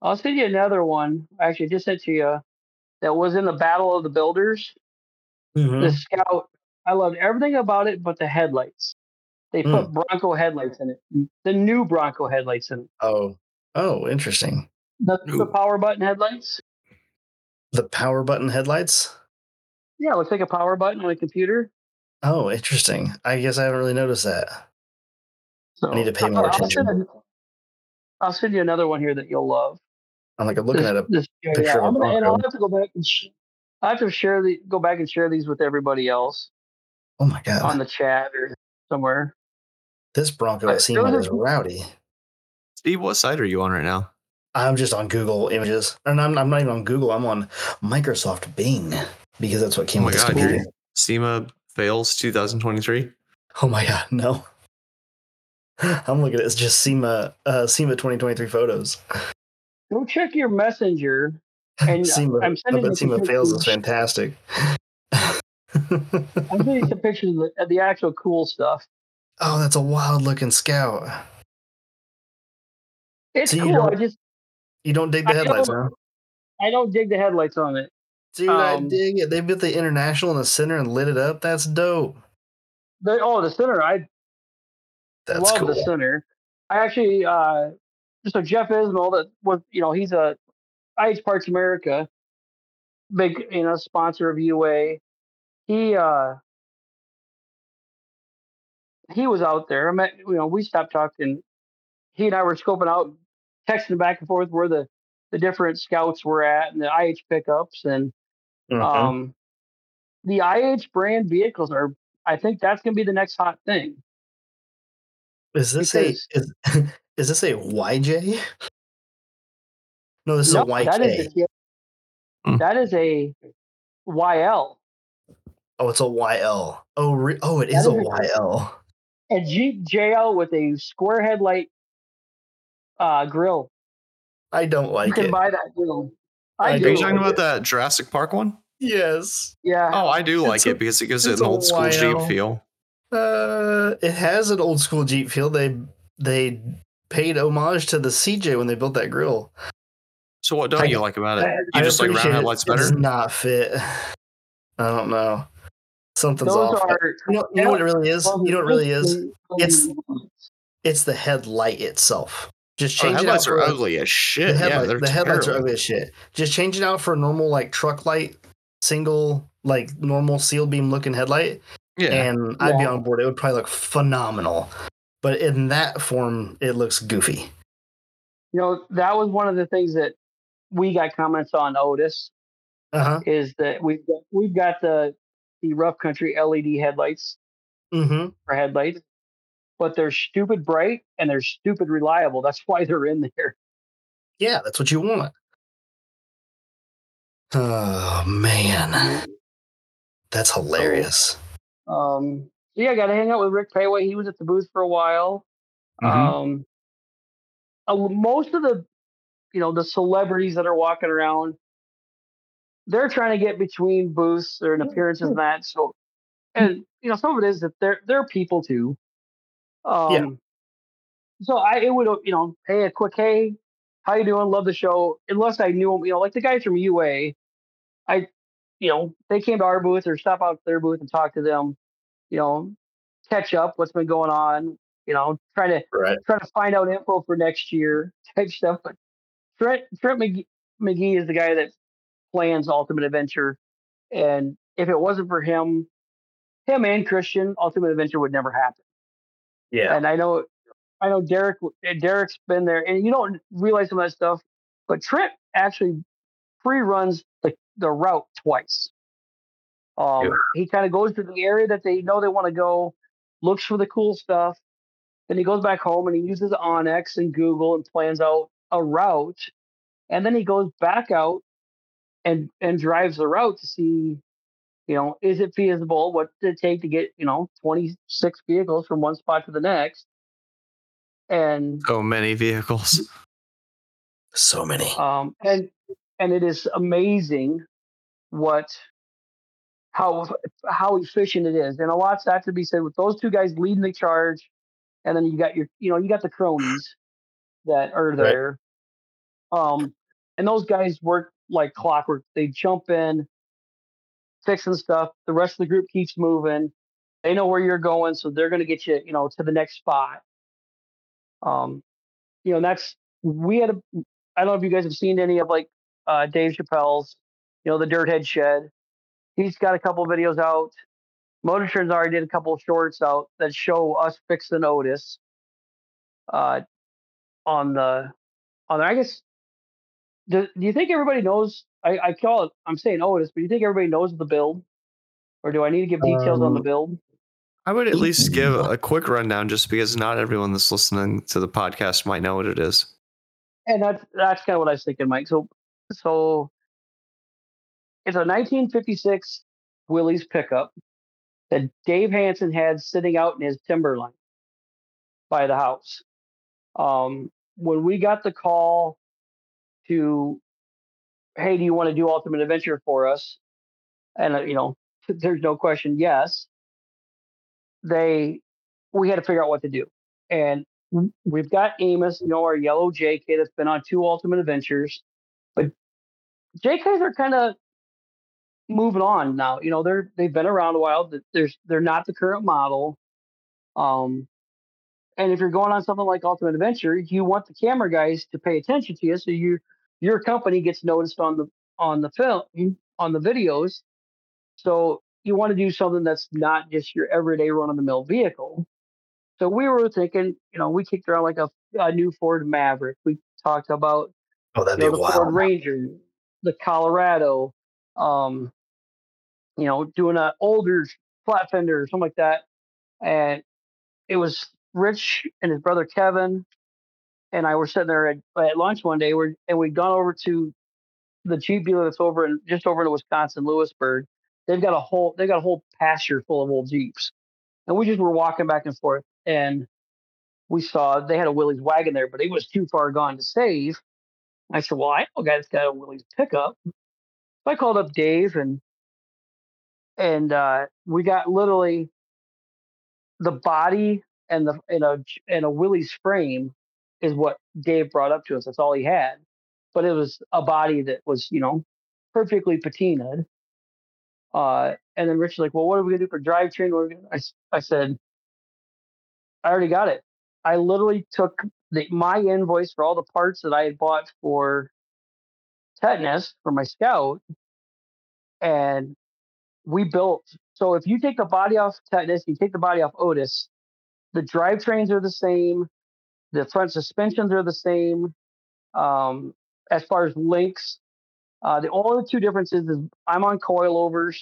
I'll send you another one. Actually, just sent to you. That was in the Battle of the Builders. Mhm. The Scout, I loved everything about it, but the headlights. They put Bronco headlights in it. The new Bronco headlights in it. Oh, oh, interesting. The, the power button headlights. The power button headlights. Yeah, it looks like a power button on a computer. Oh, interesting. I guess I haven't really noticed that. So I need to pay more I'll attention. Send, I'll send you another one here that you'll love. I'm like I'm looking This- at a this- yeah, picture yeah. of a I'm gonna, and I'll have to go back and sh- I have to share the go back and share these with everybody else Oh my god, on the chat or somewhere. this Bronco I- at SEMA those are- is rowdy. Steve, what site are you on right now? I'm just on Google Images, and I'm, I'm not even on Google. I'm on Microsoft Bing because that's what came Oh my with this God, computer. SEMA fails 2023. Oh my god, no! I'm looking at it's just SEMA uh, SEMA 2023 photos. Go check your messenger. And SEMA, I'm I sending bet you SEMA fails is fantastic. I'm sending some pictures of the, of the actual cool stuff. oh, that's a wild looking scout. It's So you cool. don't- I just You don't dig the I headlights, don't- huh? I don't dig the headlights on it. Dude, I um, dig it. They built the international in the center and lit it up. That's dope. The, oh, the center. I That's love cool. the center. I actually, uh, so Jeff Ismail, that was, you know, he's a IH Parts America, big, you know, sponsor of UA. He, uh, he was out there. I met, you know, we stopped talking. He and I were scoping out, texting back and forth where the, the different scouts were at and the IH pickups and, Um, the IH brand vehicles are, I think that's going to be the next hot thing. is this because- a is, is this a YJ? No, this No, is a YK. that is a, Hmm. that is a YL. oh, it's a YL. Oh, re- oh, it is a is a- YL. A Jeep JL with a square headlight uh, grill. I don't like you can it. buy that grill. I I, Are do. you talking about that Jurassic Park one? Yes. Yeah. Oh, I do It's like a- it because it gives it an old school Jeep feel. Uh, it has an old school Jeep feel. They they paid homage to the CJ when they built that grill. So what don't I- you like about it? I- You I just like round appreciate it. headlights It does not fit. I don't know. Something's Those off. are. you, know, you know what it really is? You know what it really is? It's- It's the headlight itself. Just Oh, change it out for are a- ugly as shit. The, yeah, headlight, they're the headlights are ugly as shit. Just change it out for a normal like truck light, single like normal seal beam looking headlight, Yeah, and I'd be on board. It would probably look phenomenal. But in that form, it looks goofy. You know, that was one of the things that we got comments on Otis Uh huh. is that we've got, we've got the the rough country LED headlights Mm-hmm. for headlights, but they're stupid bright and they're stupid reliable. That's why they're in there. Yeah, that's what you want. Oh man, that's hilarious. Um, so yeah, I got to hang out with Rick Péwé. He was at the booth for a while. Mhm. Um, a- most of the, you know, the celebrities that are walking around, they're trying to get between booths or appearances and that. So, and you know, some of it is that they're they're people too. Um, Yeah. So I it would you know, hey, a quick hey, how you doing? Love the show. Unless I knew you know, like the guys from UA, I, you know, they came to our booth or stop out to their booth and talk to them. You know, catch up, what's been going on. You know, trying to Right. try to find out info for next year type stuff. But Trent Trent McGee, McGee is the guy that plans Ultimate Adventure, and if it wasn't for him, him and Christian, Ultimate Adventure would never happen. Yeah. And I know, I know Derek. Derek's been there, and you don't realize some of that stuff. But Trent actually free runs the the route twice. Um, Yeah. he kind of goes to the area that they know they want to go, looks for the cool stuff, then he goes back home and he uses onX and Google and plans out a route, and then he goes back out and and drives the route to see, you know, is it feasible? What did it take to get you know twenty six vehicles from one spot to the next? And so many vehicles. So many. um and and it is amazing what how how efficient it is and a lot's that to be said with those two guys leading the charge and then you got your you know you got the cronies that are there um and those guys work like clockwork they jump in fixing stuff. The rest of the group keeps moving. They know where you're going, so they're going to get you, you know, to the next spot. Um, you know, that's we had a. I don't know if you guys have seen any of like uh, Dave Chappelle's, you know, the Dirthead Shed. He's got a couple videos out. MotorTrend's already did a couple shorts out that show us fixing Otis. Uh, on the on there, I guess. Do, do you think everybody knows? I, I call it. I'm saying Otis, but do you think everybody knows the build, or do I need to give details on the Um, build? I would at least give a quick rundown just because not everyone that's listening to the podcast might know what it is. And that's that's kind of what I was thinking, Mike. So so it's a 1956 Willys pickup that Dave Hansen had sitting out in his timberline by the house. Um, when we got the call to, hey, do you want to do Ultimate Adventure for us? And uh, you know, there's no question, yes. They, we had to figure out what to do, and we've got Amos, you know, our yellow JK that's been on two Ultimate Adventures, but JKs are kind of moving on now. You know, they're they've been around a while. There's they're not the current model. Um, and if you're going on something like Ultimate Adventure, you want the camera guys to pay attention to you, so you your company gets noticed on the on the film on the videos. So you want to do something that's not just your everyday run of the mill vehicle. So we were thinking, you know, we kicked around like a, a new Ford Maverick. We talked about Oh, that'd you be know, the Ford. Ranger, the Colorado, um, you know, doing an older flat fender or something like that. And it was Rich and his brother Kevin and I were sitting there at, at lunch one day where, and we'd gone over to the Jeep dealer that's over in just over in Wisconsin, Lewisburg. They've got a whole they've got a whole pasture full of old Jeeps. And we just were walking back and forth and we saw they had a Willys wagon there, but it was too far gone to save. I said, Well, I know a guy that's got a Willys pickup. So I called up Dave and and uh, we got literally the body and the and a and a Willys frame is what Dave brought up to us. That's all he had. But it was a body that was, you know, perfectly patinaed. Uh, and then Rich's like, well, what are we gonna do for drivetrain? What are we gonna-" I, I said, I already got it. I literally took the, my invoice for all the parts that I had bought for tetanus for my scout, and we built. So if you take the body off tetanus, you take the body off Otis, the drivetrains are the same, the front suspensions are the same. Um, as far as links, uh, the only two differences is I'm on coilovers.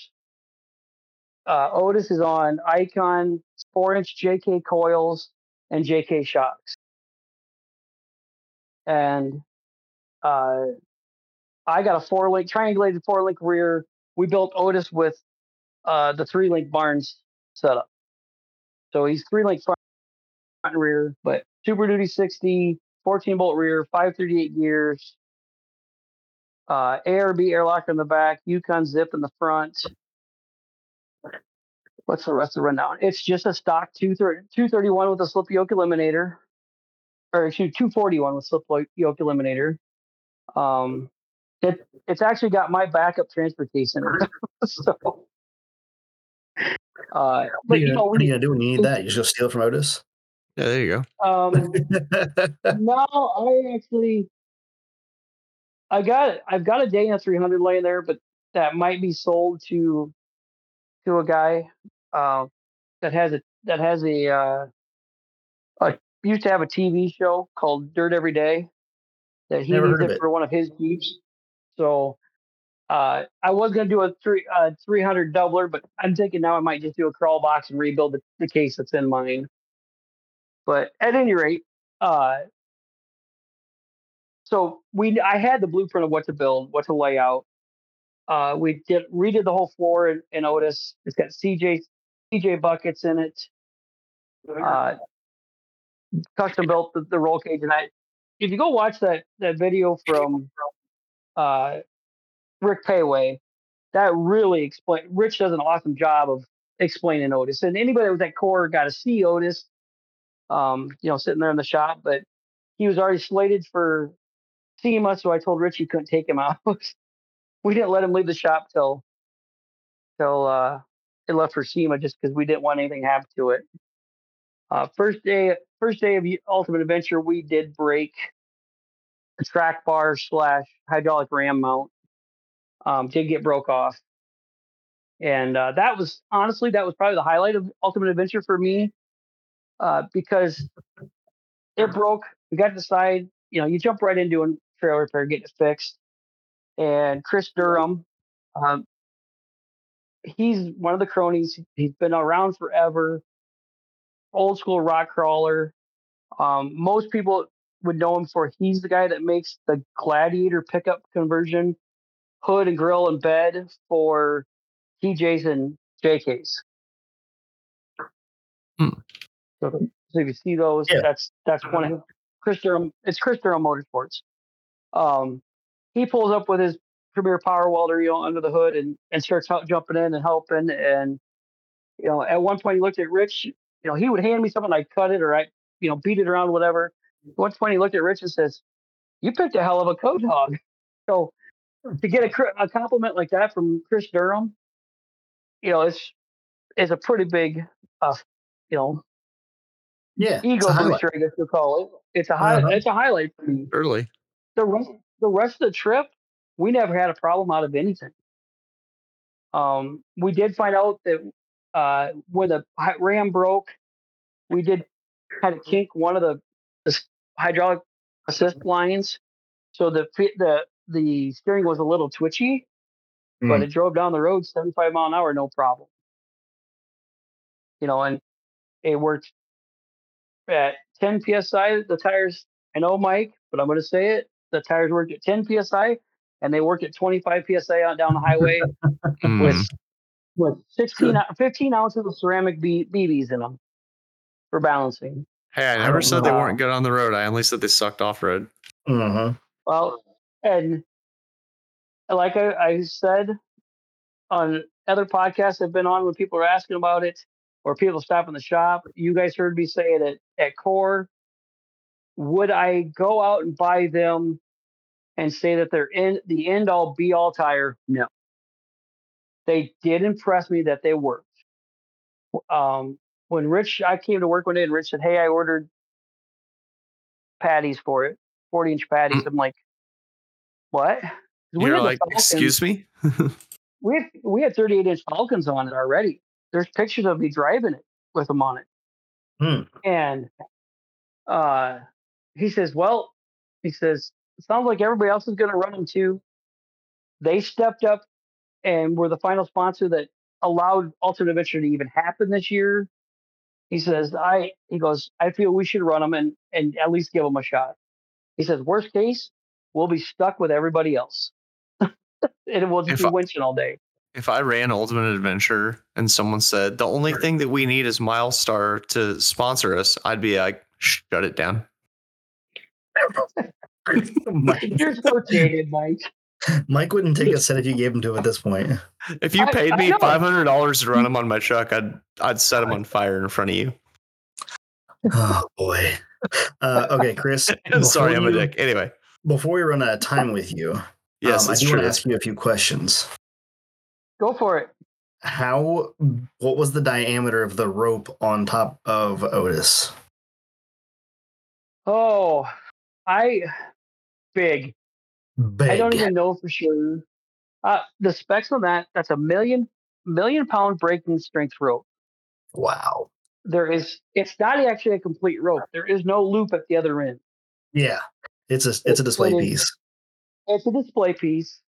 Uh, Otis is on Icon four inch JK coils and JK shocks. And uh, I got a four link triangulated four link rear. We built Otis with uh, the three link Barnes setup. So he's three link front and rear, but Super Duty 60, 14 bolt rear, 538 gears, uh, ARB airlock in the back, Yukon zip in the front. What's the rest of the rundown? It's just a stock 230 231 with a slip yoke eliminator, or excuse me, 241 with slip yoke eliminator. Um, it it's actually got my backup transfer case in it. so, uh, What are but you know, what are you gonna do when you need that? You just steal it from Otis? Yeah, there you go. um, no, I actually, I got. I've got a Dana 300 laying there, but that might be sold to to a guy uh, that has a that has a uh, a used to have a TV show called Dirt Every Day that he Never needs it it. for one of his Jeeps. So uh, I was gonna do a three uh, 300 doubler, but I'm thinking now I might just do a crawl box and rebuild the, the case that's in mine. But at any rate, uh, so we I had the blueprint of what to build, what to lay out. Uh, we did redid the whole floor in, in Otis. It's got CJ CJ buckets in it. Uh, custom built the, the roll cage, and I. If you go watch that that video from uh, Rick Péwé, that really explain. Rich does an awesome job of explaining Otis, and anybody that was at core got to see Otis. Um, you know, sitting there in the shop, but he was already slated for SEMA, so I told Rich couldn't take him out. we didn't let him leave the shop till till uh, it left for SEMA just because we didn't want anything to happen to it. Uh, first day, first day of Ultimate Adventure, we did break the track bar slash hydraulic ram mount. Um, did get broke off, and uh, that was honestly that was probably the highlight of Ultimate Adventure for me uh, because it broke. We got to decide, you know, you jump right into a trailer repair, getting it fixed, and Chris Durham, um, he's one of the cronies. He's been around forever, old school rock crawler. Um, most people would know him for he's the guy that makes the Gladiator pickup conversion hood and grill and bed for TJs and JKs. Hmm. So, so if you see those, Yeah. that's that's one of Chris Durham. It's Chris Durham Motorsports. Um, he pulls up with his Premier Power Welder, you know, under the hood and and starts out jumping in and helping. And you know, at one point he looked at Rich. You know, he would hand me something, I cut it or I, you know, beat it around, whatever. At one point he looked at Rich and says, "You picked a hell of a code hog." So to get a, a compliment like that from Chris Durham, you know, it's is a pretty big, uh, you know, Yeah. it's ego a highlight. booster, I guess you'll call it. It's a high, Uh-huh. it's a highlight for me. Early. The rest, the rest of the trip, we never had a problem out of anything. Um, we did find out that uh, when the ram broke, we did kind of kink one of the, the hydraulic assist lines, so the the the steering was a little twitchy, but Mm. it drove down the road 75 mile an hour, no problem. You know, and it worked at 10 psi. The tires, I know, Mike, but I'm going to say it. The tires worked at 10 psi, and they worked at 25 psi on down the highway with with 16, 15 ounces of ceramic B- BBs in them for balancing. Hey, I I never don't said they know. weren't good on the road. I only said they sucked off road. Mhm. Well, and like I, I said on other podcasts I've been on when people are asking about it or people stop in the shop, you guys heard me say it at, at Core. Would I go out and buy them and say that they're in the end all be all tire? No. They did impress me that they worked. Um, when Rich, I came to work one day and Rich said, Hey, I ordered patties for it, 40 inch patties. I'm like, What? we You're like, excuse me? we had, we had 38 inch Falkens on it already. There's pictures of me driving it with them on it. Hmm. And uh, he says, Well, he says, sounds like everybody else is going to run them too. They stepped up and were the final sponsor that allowed Ultimate Adventure to even happen this year. He says, I, he goes, I feel we should run them and, and at least give them a shot. He says, worst case, we'll be stuck with everybody else. and we'll just If be winching all day. If I ran Ultimate Adventure and someone said the only thing that we need is Milestar to sponsor us, I'd be like, shut it down. Mike, You're so jaded, Mike. Mike wouldn't take a set if you gave him to him at this point. If you paid I me five hundred dollars to run him on my truck, I'd I'd set him on fire in front of you. Oh boy. Uh, okay, Chris. Sorry, I'm a dick. Anyway, Before we run out of time with you, yes, um, I it's do want to ask you a few questions. Go for it. How? What was the diameter of the rope on top of Otis? Oh, I big. Big. I don't even know for sure. Uh, the specs on that, that's a million million pound breaking strength rope. Wow. There is it's not actually a complete rope. There is no loop at the other end. Yeah. It's a it's a display It is- piece. It's a display piece.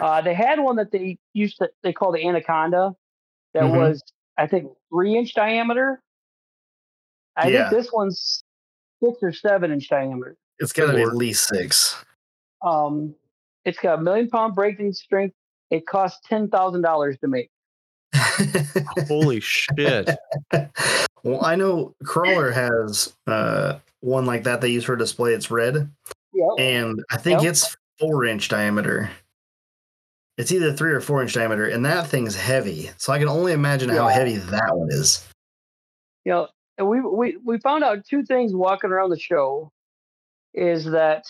Uh, they had one that they used to they call the Anaconda that Mhm. was I think three inch diameter. I Yeah. think this one's six or seven inch diameter. It's got to be at least six. Um, it's got a million pound breaking strength. It costs ten thousand dollars to make. Holy shit! well, I know Crawler has uh, one like that they use for display. It's red, Yeah. and I think Yep. it's four inch diameter. It's either three or four inch diameter, and that thing's heavy. So I can only imagine how heavy that one is. you know, and we we we found out two things walking around the show is that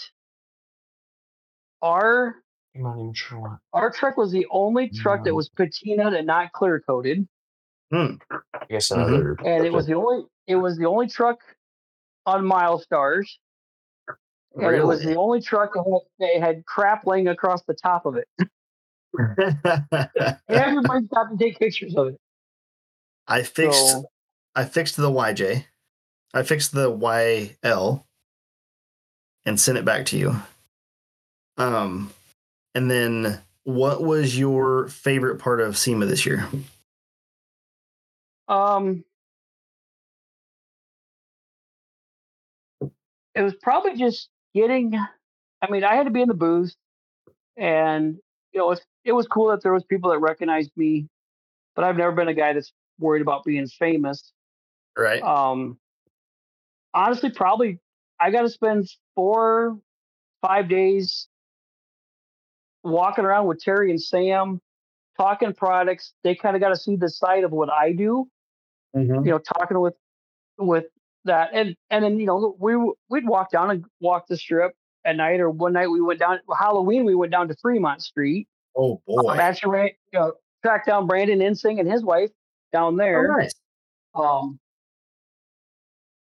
our I'm not even sure. Our truck was the only truck that was patinaed and not clear coated, Hmm. I guess Mhm. another. and it was the only it was the only truck on Milestars, and it was the only truck that that had crap laying across the top of it. Everybody stopped to take pictures of it. I fixed So I fixed the YJ. I fixed the YL and sent it back to you. Um and then what was your favorite part of SEMA this year? Um, it was probably just getting. I mean, I had to be in the booth, and you know, it, it was cool that there was people that recognized me, but I've never been a guy that's worried about being famous. Right. Um, honestly, probably I got to spend four, five days walking around with Terry and Sam, talking products. They kind of got to see the side of what I do you know, talking with with that, and and then you know we we'd walk down and walk the strip at night, or one night we went down Halloween. We went down to Fremont Street. Oh Um, boy. actually, ran- you know, tracked down Brandon Insing and his wife down Oh, there. nice. Um,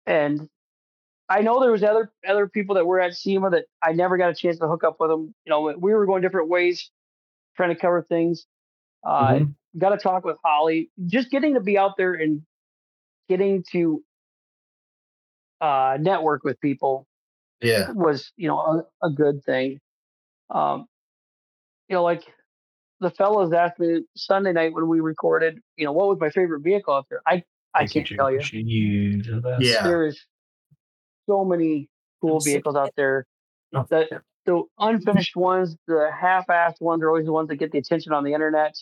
and I know there was other other people that were at SEMA that I never got a chance to hook up with them. You know, we were going different ways, trying to cover things. Uh, Mhm. Got to talk with Holly. Just getting to be out there and getting to uh, network with people Yeah. was, you know, a, a good thing. Um, you know, like the fellows asked me Sunday night when we recorded, you know, what was my favorite vehicle out there? I I can't tell you. Yeah. There's so many cool vehicles out there. The the unfinished ones, the half-assed ones, are always the ones that get the attention on the internet.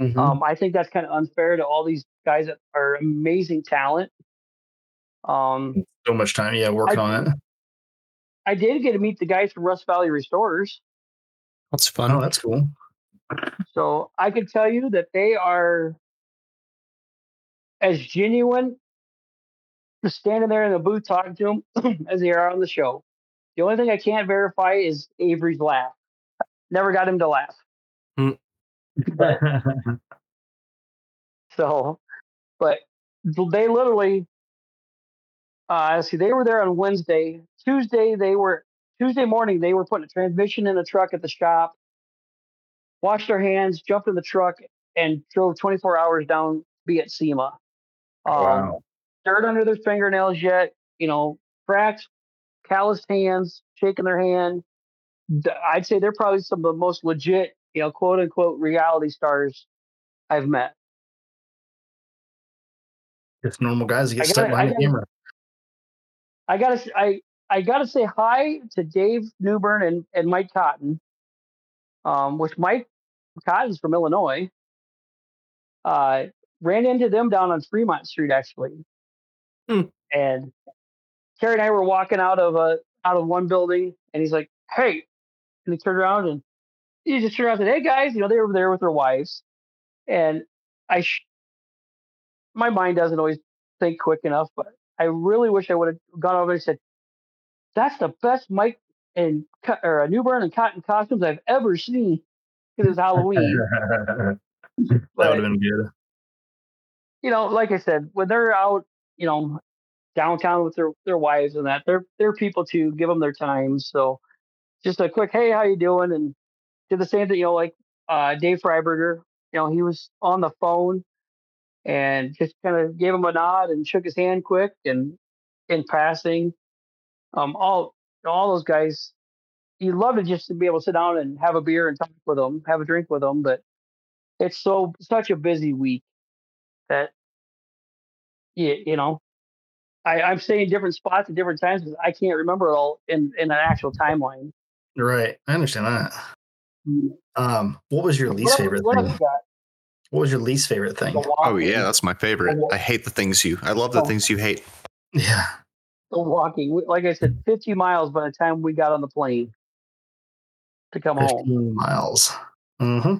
Mhm. Um, I think that's kind of unfair to all these guys that are amazing talent. Um, so much time. Yeah, working I- on it. I did get to meet the guys from Rust Valley Restorers, That's fun. Oh, that's cool. so I can tell you that they are as genuine just standing there in the booth talking to them as they are on the show. The only thing I can't verify is Avery's laugh. Never got him to laugh. So, but they literally, uh, see, they were there on Wednesday. Tuesday, they were Tuesday morning. They were putting a transmission in a truck at the shop. Washed their hands, jumped in the truck, and drove 24 hours down to be at SEMA. Um, Wow. Dirt under their fingernails yet, you know, cracked, calloused hands, shaking their hand. I'd say they're probably some of the most legit, you know, quote unquote reality stars I've met. Just normal guys that get I stuck behind I the camera. I gotta s- I I gotta say hi to Dave Newburn and, and Mike Cotton. Um, which Mike Cotton's from Illinois. Uh, ran into them down on Fremont Street actually, Hmm. and Terry and I were walking out of a out of one building, and he's like, "Hey," and he turned around and he just turned around and said, "Hey guys," you know they were there with their wives, and I, sh- my mind doesn't always think quick enough, but I really wish I would have gone over and said, "That's the best Mike and or Newburn and Cotton costumes I've ever seen." Because it's Halloween, that but would have been good. you know, like I said, when they're out, you know, downtown with their their wives and that, they're they're people too. Give them their time. So, just a quick, hey, how you doing? And did the same thing. You know, like uh, Dave Freiburger. You know, he was on the phone and just kind of gave him a nod and shook his hand quick and in passing. Um, all all those guys, you love to just to be able to sit down and have a beer and talk with them, have a drink with them, but it's so such a busy week that you, you know I, I'm saying different spots at different times because I can't remember it all in, in an actual timeline. Right. I understand that. Um, what was your least What, favorite what thing? have you got? What was your least favorite thing? Oh yeah, that's my favorite. I hate the things you. I love the Oh. things you hate. Yeah. The walking. Like I said, 50 miles by the time we got on the plane to come home. 15 miles. Mm-hmm.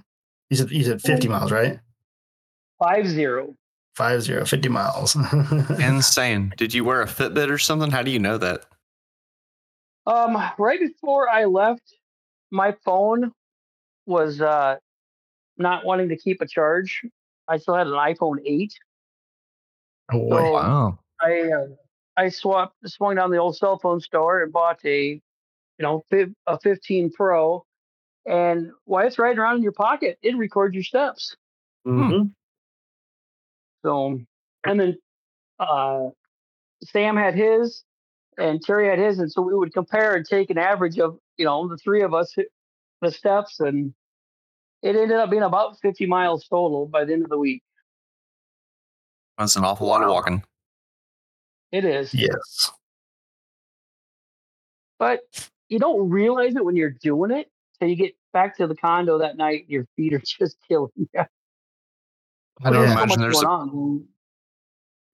You said you said 50 miles, right? Five zero. Five zero, 50 miles. Insane. Did you wear a Fitbit or something? How do you know that? Um, right before I left, my phone was uh, not wanting to keep a charge. I still had an iPhone 8. Oh, So- Wow. I uh, I swapped swung down the old cell phone store and bought a you know a 15 Pro, and while it's riding around in your pocket, it records your steps. Mhm. So and then uh, Sam had his, and Terry had his, and so we would compare and take an average of you know the three of us the steps, and it ended up being about 50 miles total by the end of the week. That's an awful lot of walking. It is. Yes. but you don't realize it when you're doing it. So you get back to the condo that night, your feet are just killing you. I don't so imagine much there's a, on.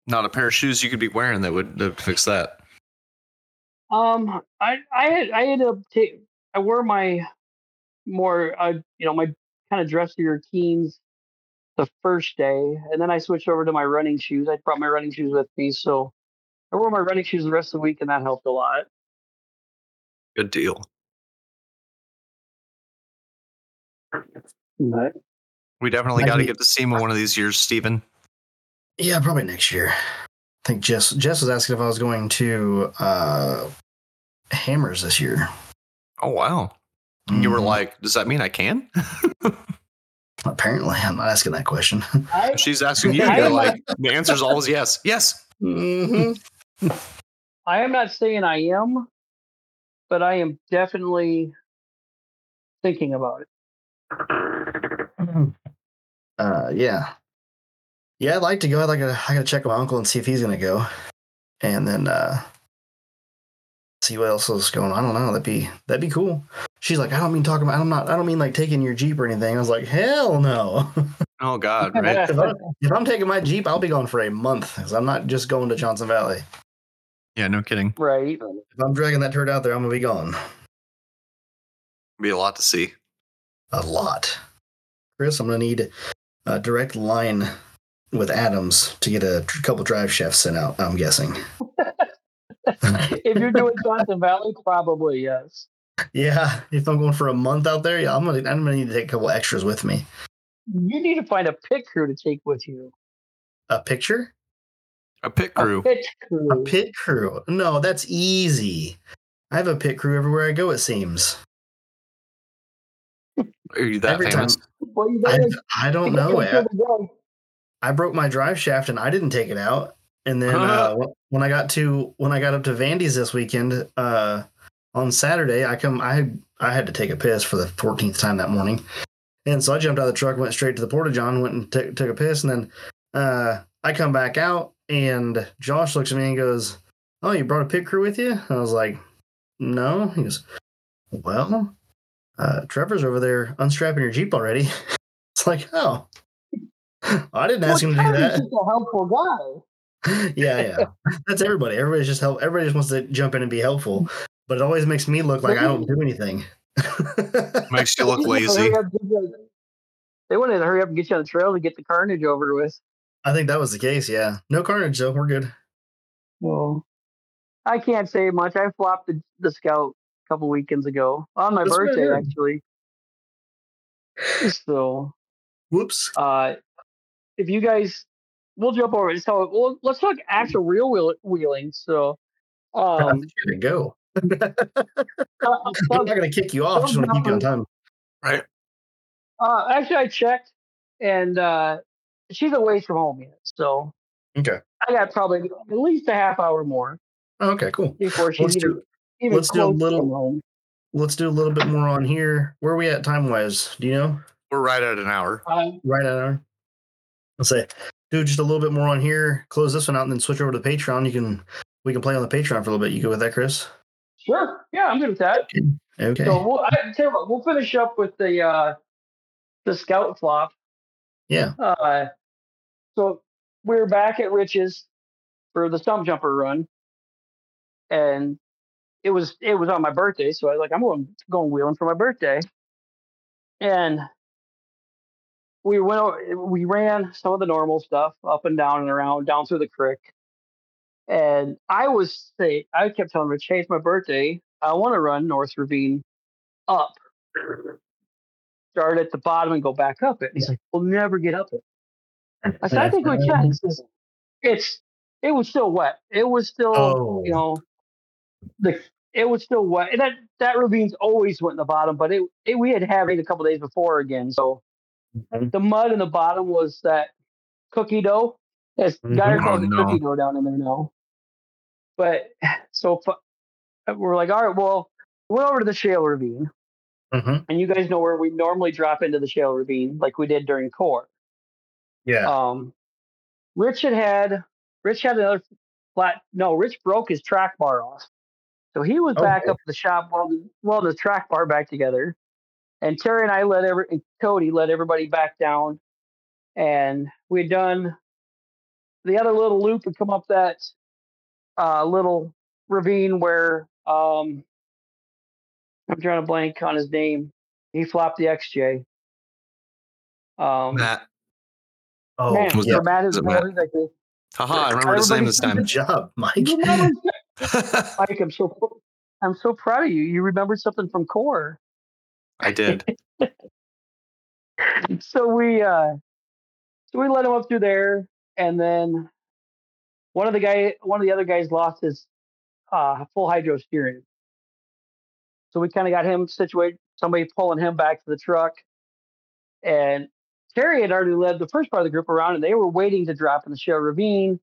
not a pair of shoes you could be wearing that would, that would fix that. Um, I I had I ended up ta- I wore my more uh you know my kind of dressier teens the first day, and then I switched over to my running shoes. I brought my running shoes with me, so I wore my running shoes the rest of the week, and that helped a lot. Good deal. But We definitely got to mean- get to SEMA one of these years, Stephen. Yeah, probably next year. I think Jess Jess was asking if I was going to uh Hammers this year. Oh, wow. You were Mhm. like, does that mean I can? apparently I'm not asking that question. I She's asking you. You're like, the answer is always yes. Yes. mm-hmm. I am not saying I am, but I am definitely thinking about it. Uh yeah. Yeah, I'd like to go. I'd like to I gotta check with my uncle and see if he's gonna go. And then uh see what else is going on. I don't know. That'd be that'd be cool. She's like, I don't mean talking about I'm not I don't mean like taking your Jeep or anything. I was like, hell no. Oh, God. Right. if, I, if I'm taking my Jeep, I'll be gone for a month because I'm not just going to Johnson Valley. Yeah, no kidding. right. If I'm dragging that turd out there, I'm gonna be gone. Be a lot to see. A lot. Chris, I'm gonna need a direct line with Adams to get a tr- couple drive shafts sent out. I'm guessing. if you're doing Johnson Valley, probably yes. yeah, if I'm going for a month out there, yeah, I'm gonna I'm gonna need to take a couple extras with me. You need to find a pit crew to take with you. A picture? A pit A crew. pit crew. A pit crew? No, that's easy. I have a pit crew everywhere I go. It seems. Are you that Every famous? time. I gotta- I don't know. I. I broke my drive shaft and I didn't take it out. And then uh, when I got to when I got up to Vandy's this weekend uh, on Saturday, I come I I had to take a piss for the 14th time that morning, and so I jumped out of the truck, went straight to the porta john, went and took took a piss, and then uh, I come back out, and Josh looks at me and goes, "Oh, you brought a pit crew with you?" I was like, "No." He goes, "Well, uh, Trevor's over there unstrapping your Jeep already." it's like, oh. I didn't ask him to do Well, that Charlie's just a helpful guy. yeah, yeah. That's everybody. Everybody's just help. Everybody just wants to jump in and be helpful, but it always makes me look like I don't do anything. Makes you look They wanted to lazy. hurry up and get you- They wanted to hurry up and get you on the trail to get the carnage over with. I think that was the case. Yeah, no carnage though. We're good. Well, I can't say much. I flopped the, the scout a couple weekends ago on my That's birthday, actually. So, Whoops. uh, if you guys, we'll jump over. So, well, let's talk actual real wheel, wheeling. So, um, Here to go. uh, I'm not gonna kick you off. Just want to keep you on time. Right. uh, actually, I checked, and uh, she's away from home yet. So, Okay. I got probably at least a half hour more Oh, okay. Cool. before she's Let's even, do. even let's do a little- home. Let's do a little bit more on here. Where are we at time wise? Do you know? We're right at an hour. Uh, Right at an hour. I'll say, do just a little bit more on here. Close this one out, and then switch over to Patreon. You can. We can play on the Patreon for a little bit. You go with that, Chris? sure. Yeah, I'm good with that. Okay. So we'll I tell you what, we'll finish up with the uh the scout flop. Yeah. Uh so we were back at Rich's for the stump jumper run. And it was it was on my birthday, so I was like, I'm going going wheeling for my birthday. And we went we ran some of the normal stuff up and down and around down through the creek. And I was say I kept telling Rich, hey, it's my birthday. I want to run North Ravine up. start at the bottom and go back up it. And he's like, we'll never get up it. I said, I think we can. It's it was still wet. It was still Oh. you know the it was still wet. And that that ravine's always went in the bottom, but it, it we had had it a couple days before again. So Mhm. the mud in the bottom was that cookie dough. Guy Mhm. calls Oh, no. cookie dough down in there now. But so we're like, all right, well, we went over to the shale ravine, Mhm. and you guys know where we normally drop into the shale ravine, like we did during core. Yeah. Um, Rich had had Rich had another flat. No, Rich broke his track bar off, so he was back up at the shop welding welding the track bar back together. And Terry and I let every and Cody let everybody back down, and we had done the other little loop and come up that uh, little ravine where um, I'm trying to blank on his name. He flopped the XJ. Um, Matt. Oh, Matt, was yeah. or Matt is Was it Matt? Matt? Like this. Haha, I remember his name this time. Good job, Mike. Mike, I'm so I'm so proud of you. You remembered something from core. I did. So we uh so we let him up through there and then one of the guy one of the other guys lost his uh full hydro steering. So we kind of got him situated, somebody pulling him back to the truck. And Terry had already led the first part of the group around and they were waiting to drop in the shale ravine.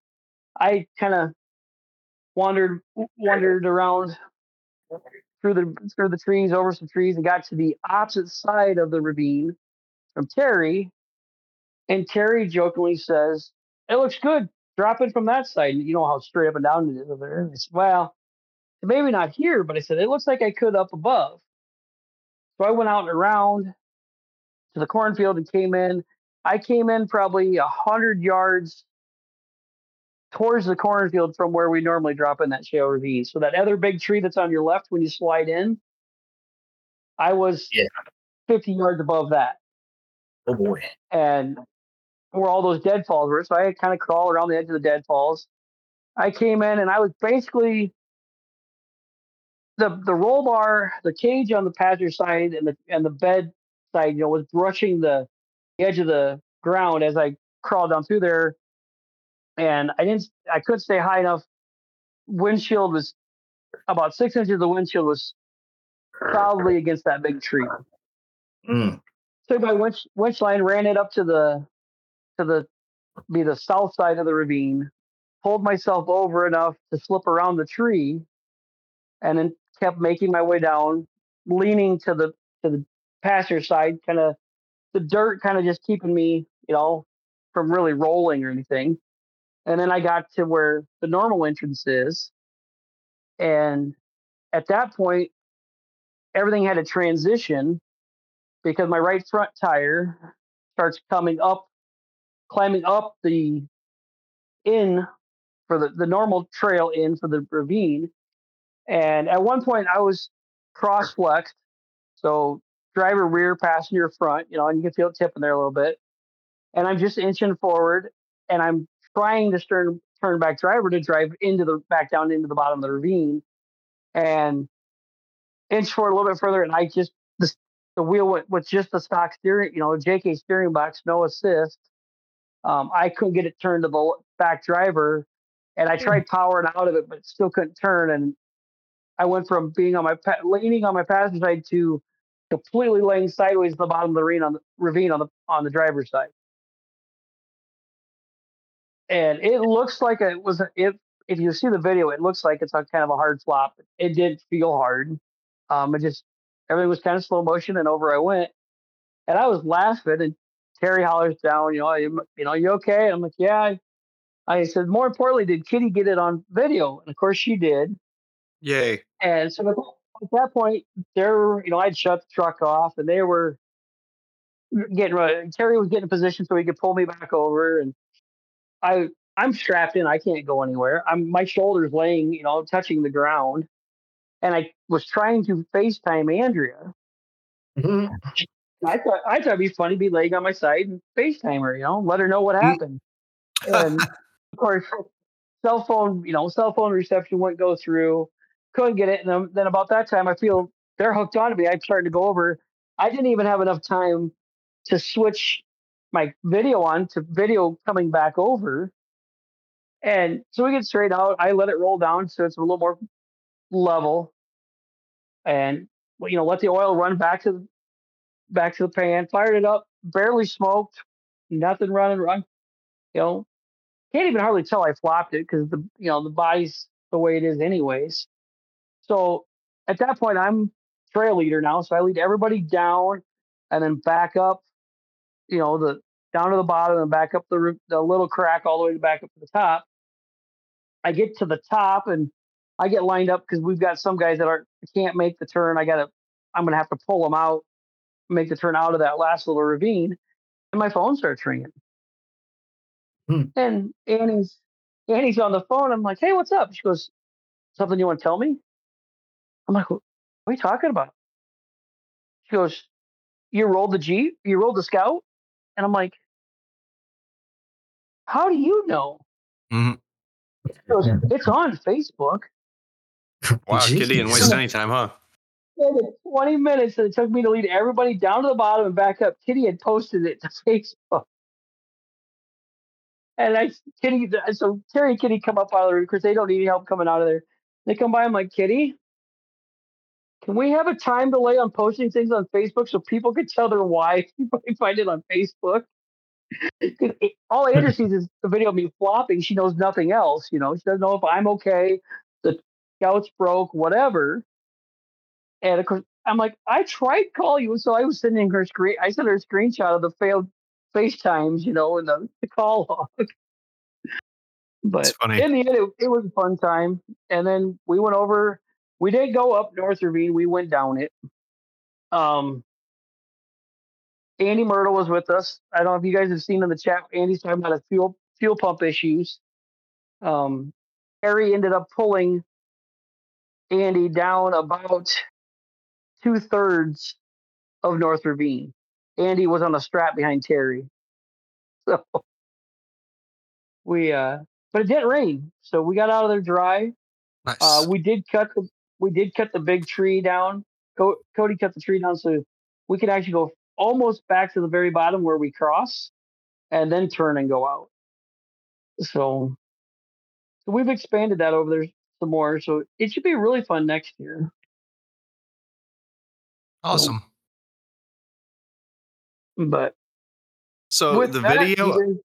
I kind of wandered wandered around through the through the trees, over some trees, and got to the opposite side of the ravine from Terry. And Terry jokingly says, "It looks good. Drop it from that side." And you know how straight up and down it is over there. I said, "Well, maybe not here, but I said it looks like I could up above." So I went out and around to the cornfield and came in. I came in probably a hundred yards towards the cornfield from where we normally drop in that shale ravine. So that other big tree that's on your left when you slide in, I was Yeah. 50 yards above that. Oh boy. And where all those deadfalls were. So I kind of crawled around the edge of the deadfalls. I came in and I was basically the the roll bar, the cage on the passenger side and the and the bed side, you know, was brushing the edge of the ground as I crawled down through there. And I didn't I couldn't stay high enough. Windshield was about six inches of the windshield was solidly against that big tree Mm. took my winch winch line, ran it up to the to the be the south side of the ravine, pulled myself over enough to slip around the tree, and then kept making my way down, leaning to the to the passenger side, kind of the dirt kind of just keeping me, you know, from really rolling or anything. And then I got to where the normal entrance is. And at that point, everything had to transition because my right front tire starts coming up, climbing up the in for the, the normal trail in for the ravine. And at one point, I was cross flexed. So driver rear, passenger front, you know, and you can feel it tipping there a little bit. And I'm just inching forward and I'm trying to turn, turn back driver to drive into the back down into the bottom of the ravine and inch forward a little bit further. And I just, the, the wheel went with just the stock steering, you know, JK steering box, no assist. Um, I couldn't get it turned to the back driver, and I tried powering out of it, but still couldn't turn. And I went from being on my leaning on my passenger side to completely laying sideways at the bottom of the ravine on the ravine on the on the driver's side. And it looks like it was if if you see the video, it looks like it's a kind of a hard flop. It didn't feel hard. Um, it just everything was kind of slow motion, and over I went. And I was laughing, and Terry hollers down, you know, you, you know, you okay? I'm like, yeah. I, I said, more importantly, did Kitty get it on video? And of course, she did. Yay. And so at at that point, they're, you know, I'd shut the truck off, and they were getting ready. Terry was getting in position so he could pull me back over, and I, I'm strapped in. I can't go anywhere. I'm my shoulders laying, you know, touching the ground, and I was trying to FaceTime Andrea. Mhm. I thought I thought it'd be funny to be laying on my side and FaceTime her, you know, let her know what happened. and of course, cell phone, you know, cell phone reception wouldn't go through. Couldn't get it. And then, about that time, I feel they're hooked on to me. I'm starting to go over. I didn't even have enough time to switch my video on to video coming back over. And so we get straight out. I let it roll down so it's a little more level. And you know, let the oil run back to the back to the pan, fired it up, barely smoked, nothing running, run. You know, can't even hardly tell I flopped it because the you know the body's the way it is anyways. So at that point, I'm trail leader now, so I lead everybody down and then back up. You know the down to the bottom and back up the the little crack all the way back up to the top. I get to the top and I get lined up because we've got some guys that are can't make the turn. I gotta I'm gonna have to pull them out, make the turn out of that last little ravine, and my phone starts ringing. Hmm. And Annie's Annie's on the phone. I'm like, hey, what's up? She goes, something you want to tell me? I'm like, what are you talking about? She goes, you rolled the Jeep, you rolled the Scout, and I'm like, how do you know? Mhm. She goes, it's on Facebook. Wow, Jeez. Kitty didn't waste any time, huh? It 20 minutes that it took me to lead everybody down to the bottom and back up. Kitty had posted it to Facebook. And I, Kitty, so Terry and Kitty come up out of the room because they don't need any help coming out of there. They come by. I'm like, Kitty, can we have a time delay on posting things on Facebook so people can tell their wife if they find it on Facebook? All Andrew sees is the video of me flopping. She knows nothing else. You know, she doesn't know if I'm okay. The scouts broke, whatever. And of course, I'm like, I tried call you, so I was sending her screen. I sent her a screenshot of the failed FaceTimes, you know, and the, the call log. But in the end, it, it was a fun time. And then we went over. We did go up North Ravine. We went down it. Um, Andy Myrtle was with us. I don't know if you guys have seen in the chat. Andy's talking about a fuel fuel pump issues. Um, Harry ended up pulling Andy down about two thirds of North Ravine. Andy was on a strap behind Terry. So we uh but it didn't rain. So we got out of there dry. Nice. Uh we did cut the we did cut the big tree down. Co- Cody cut the tree down so we could actually go almost back to the very bottom where we cross and then turn and go out. So, so we've expanded that over there some more. So it should be really fun next year. awesome. But So the that, video, guys-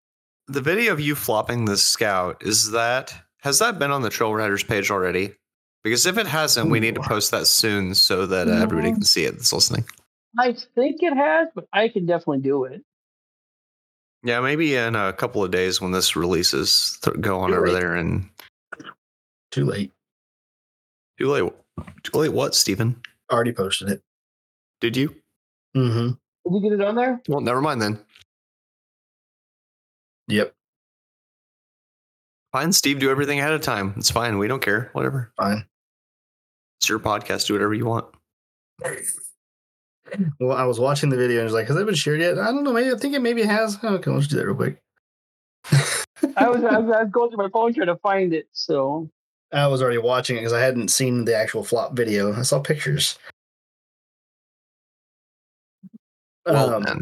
the video of you flopping the scout is that has that been on the Trail Riders page already? Because if it hasn't, we need to post that soon so that uh, everybody can see it that's listening. I think it has, but I can definitely do it. Yeah, maybe in a couple of days when this releases, th- go on Too over late. there and Too late. too late. Too late. What, Stephen? Already posted it. Did you? Mm-hmm. Did you get it on there? Well, never mind then. Yep. Fine, Steve. Do everything ahead of time. It's fine. We don't care. Whatever. Fine. It's your podcast. Do whatever you want. Well, I was watching the video and I was like, has it been shared yet? I don't know. Maybe I think it maybe has. Okay, let's do that real quick. I was, I was I was going through my phone trying to find it. So I was already watching it because I hadn't seen the actual flop video. I saw pictures. Well, um, then.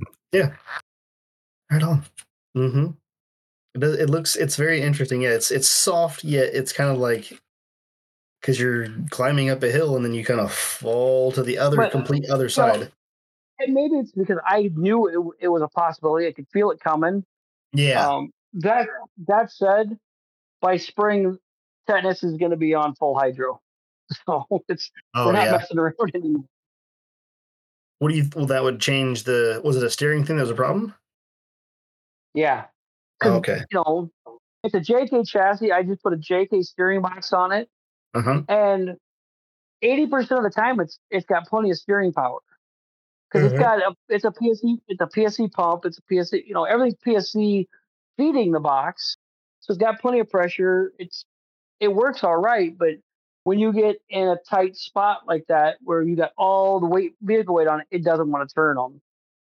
right on. Mm-hmm. It, does, it looks. It's very interesting. Yeah, it's it's soft yet it's kind of like because you're climbing up a hill and then you kind of fall to the other But- complete other so- side. and maybe it's because I knew it, it was a possibility. I could feel it coming. Yeah. Um, that that said, by spring, tetanus is going to be on full hydro. So it's oh we're not yeah. messing around anymore. What do you? Well, that would change the. Was it a steering thing that was a problem? Yeah. Oh, okay. You know, it's a JK chassis. I just put a JK steering box on it, Uh huh. and eighty percent of the time, it's it's got plenty of steering power because it's got a it's a PSC it's a PSC pump. It's a PSC. You know, everything's PSC feeding the box, so it's got plenty of pressure. It's it works all right, but when you get in a tight spot like that where you got all the weight vehicle weight on it, it doesn't want to turn them.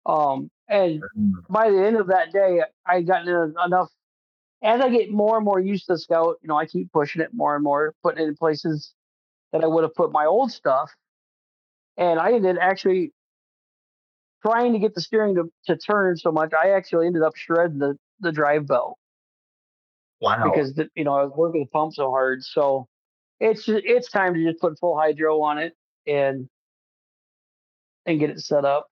Um, and by the end of that day, I got en- enough. As I get more and more used to the Scout, you know, I keep pushing it more and more, putting it in places that I would have put my old stuff. And I ended actually, trying to get the steering to, to turn so much, I actually ended up shredding the, the drive belt Wow. because the, you know I was working the pump so hard. So it's ju- it's time to just put full hydro on it and and get it set up.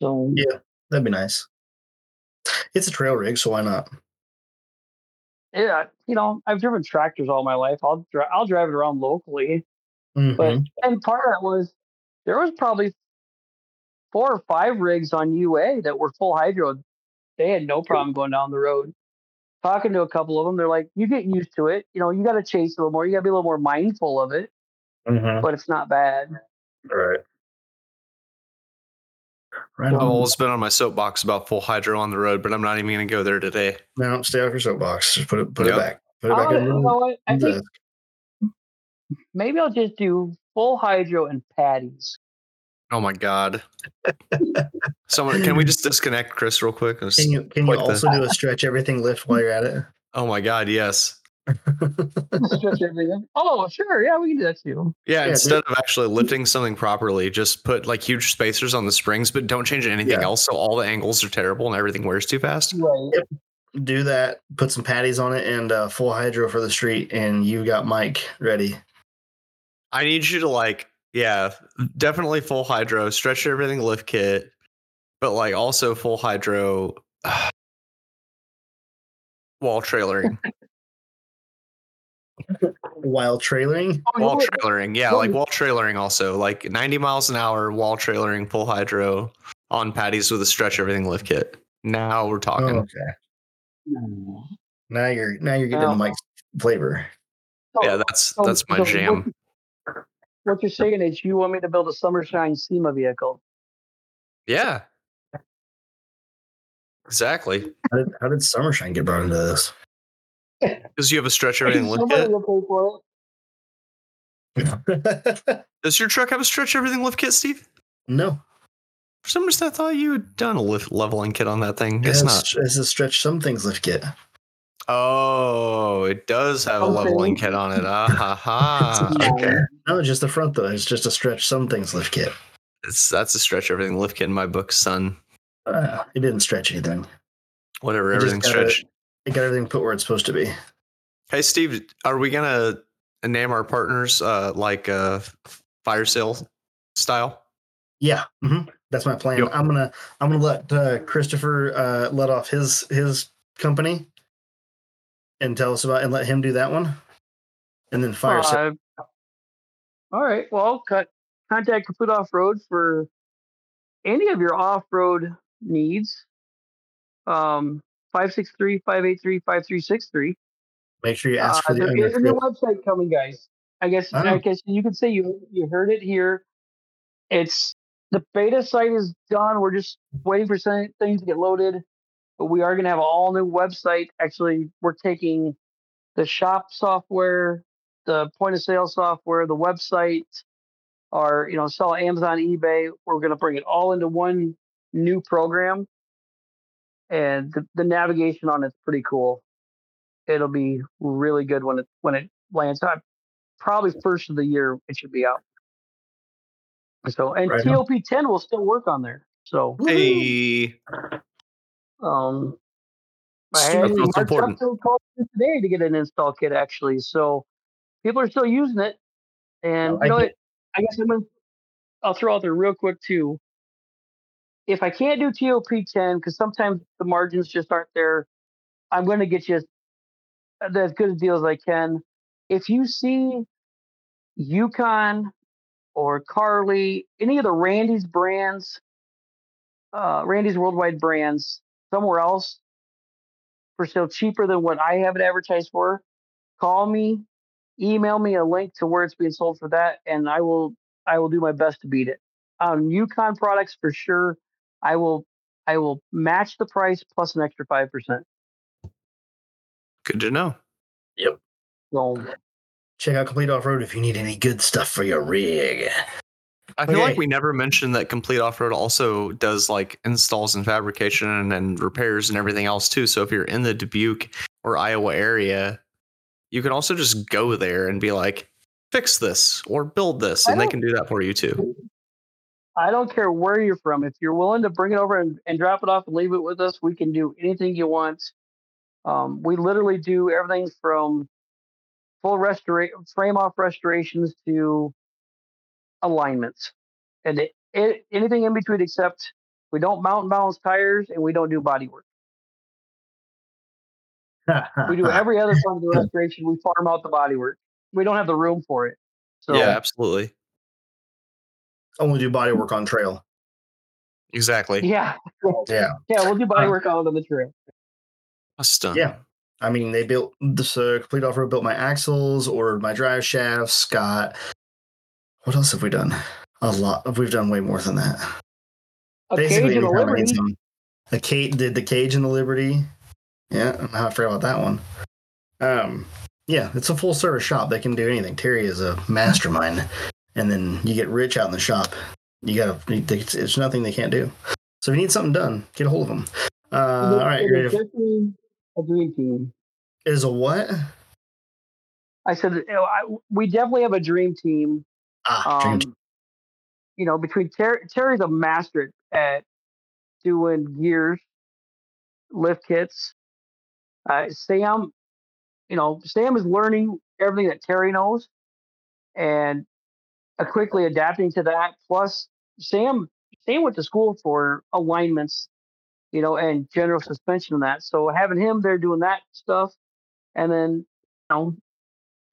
So Yeah. That'd be nice. It's a trail rig, so why not? Yeah, you know I've driven tractors all my life. I'll drive, I'll drive it around locally, Mhm. but and part of that was there was probably four or five rigs on UA that were full hydro. They had no problem going down the road. Talking to a couple of them, they're like, "You get used to it. You know, you got to chase a little more. You got to be a little more mindful of it, Mhm. but it's not bad." Right. Right I've always been on my soapbox about full hydro on the road, but I'm not even going to go there today. No, stay off your soapbox. Just put it put Yep. it back. Put it back in you the know what? I think maybe I'll just do full hydro and patties. Oh my god! Someone, can we just disconnect Chris real quick? Can you can you Like the- also do a stretch everything lift while you're at it? oh my god! Yes. Stretch everything. Oh, sure. Yeah, we can do that too. Yeah, Yeah, instead of actually lifting something properly, just put like huge spacers on the springs, but don't change anything Yeah. else. So all the angles are terrible and everything wears too fast. Right. do that. Put some patties on it and uh, full hydro for the street, and you've got Mike ready. I need you to like, yeah, definitely full hydro, stretch everything lift kit, but like also full hydro wall trailering. While trailing, Oh, you know wall trailering. Yeah, like wall trailering also. Like 90 miles an hour wall trailering full hydro on patties with a stretch everything lift kit. Now we're oh, talking. okay. Now you're now you're getting Now- Mike's flavor. So- yeah, that's so- that's my so jam. What, what you're saying is you want me to build a Summershine SEMA vehicle. Yeah. Exactly. How did, how did Summershine get brought into this? Because you have a stretch everything lift Somebody kit. will pay for it. Does your truck have a stretch everything lift kit, Steve? no, For some reason, I thought you had done a lift leveling kit on that thing. it It's has, not. It's a stretch some things lift kit. Oh, it does have a leveling kit on it. Ah ha ha. Okay. No, just the front though. It's just a stretch some things lift kit. It's that's a stretch everything lift kit in my book, son. Uh, it didn't stretch anything. Whatever, It just everything got it- stretch. Got everything put where it's supposed to be. Hey Steve, are we gonna name our partners uh like uh fire sale style? Yeah, hmm that's my plan. Yep. I'm gonna I'm gonna let uh, Christopher uh, let off his his company and tell us about and let him do that one, and then fire. sale. Uh, all right. Well, cut, contact Complete Off Road for any of your off road needs. Um, 563 583 5363. Make sure you ask for the Uh, there is a new website coming, guys. I guess I Oh. guess you could say you you heard it here. It's the beta site is done. We're just waiting for some things to get loaded. But we are going to have an all new website. Actually, we're taking the shop software, the point of sale software, the website, our you know sell Amazon, eBay. We're going to bring it all into one new program, and the, the navigation on it's pretty cool. It'll be really good when it when it lands. On probably first of the year it should be out. So and Right on. top 10 will still work on there so. Hey, um I had important. Today to get an install kit actually so people are still using it. And I you know what i guess i'm gonna i'll throw out there real quick too if i can't do top 10 because sometimes the margins just aren't there i'm going to get you as good a deal as i can. If you see yukon or carly any of the randy's brands uh, randy's worldwide brands somewhere else for still cheaper than what i have it advertised for call me email me a link to where it's being sold for that and i will i will do my best to beat it. On yukon products for sure i will i will match the price plus an extra 5% good to know. Yep. So Check out Complete Off Road if you need any good stuff for your rig. I feel Okay. like we never mentioned that Complete Off Road also does like installs and fabrication and, and repairs and everything else too. So if you're in the Dubuque or Iowa area, you can also just go there and be like, fix this or build this, and they can do that for you too. I don't care where you're from. If you're willing to bring it over and, and drop it off and leave it with us, we can do anything you want. Um, we literally do everything from full restora- frame off restorations to alignments, and it, it, anything in between. Except we don't mount and balance tires, and we don't do body work. We do every other part of restoration. We farm out the body work. We don't have the room for it. So yeah, absolutely. Only do body work on trail. Exactly. yeah, Yeah. yeah, we'll do body work out on the trail. Awesome. Yeah. I mean, they built this uh, complete off road, built my axles, ordered my drive shafts, got. What else have we done? A lot. We've done way more than that. A cage and a anytime I need liberty. The cage did the cage and the Liberty. Yeah, I don't know how I forgot about that one. Um, yeah, it's a full service shop. They can do anything. Terry is a mastermind, and then you get rich out in the shop. You gotta. It's, it's nothing they can't do. So if you need something done, get a hold of them. Uh, all right, It you ready to- a dream team. is a what? I said you know, I, we definitely have a dream team. Ah, dream Um, you know, between Terry, Terry's a master at doing gears, lift kits. Uh, Sam, you know, Sam is learning everything that Terry knows, and quickly adapting to that. Plus, Sam, Sam went to school for alignments, you know, and general suspension and that. So having him there doing that stuff, and then you know,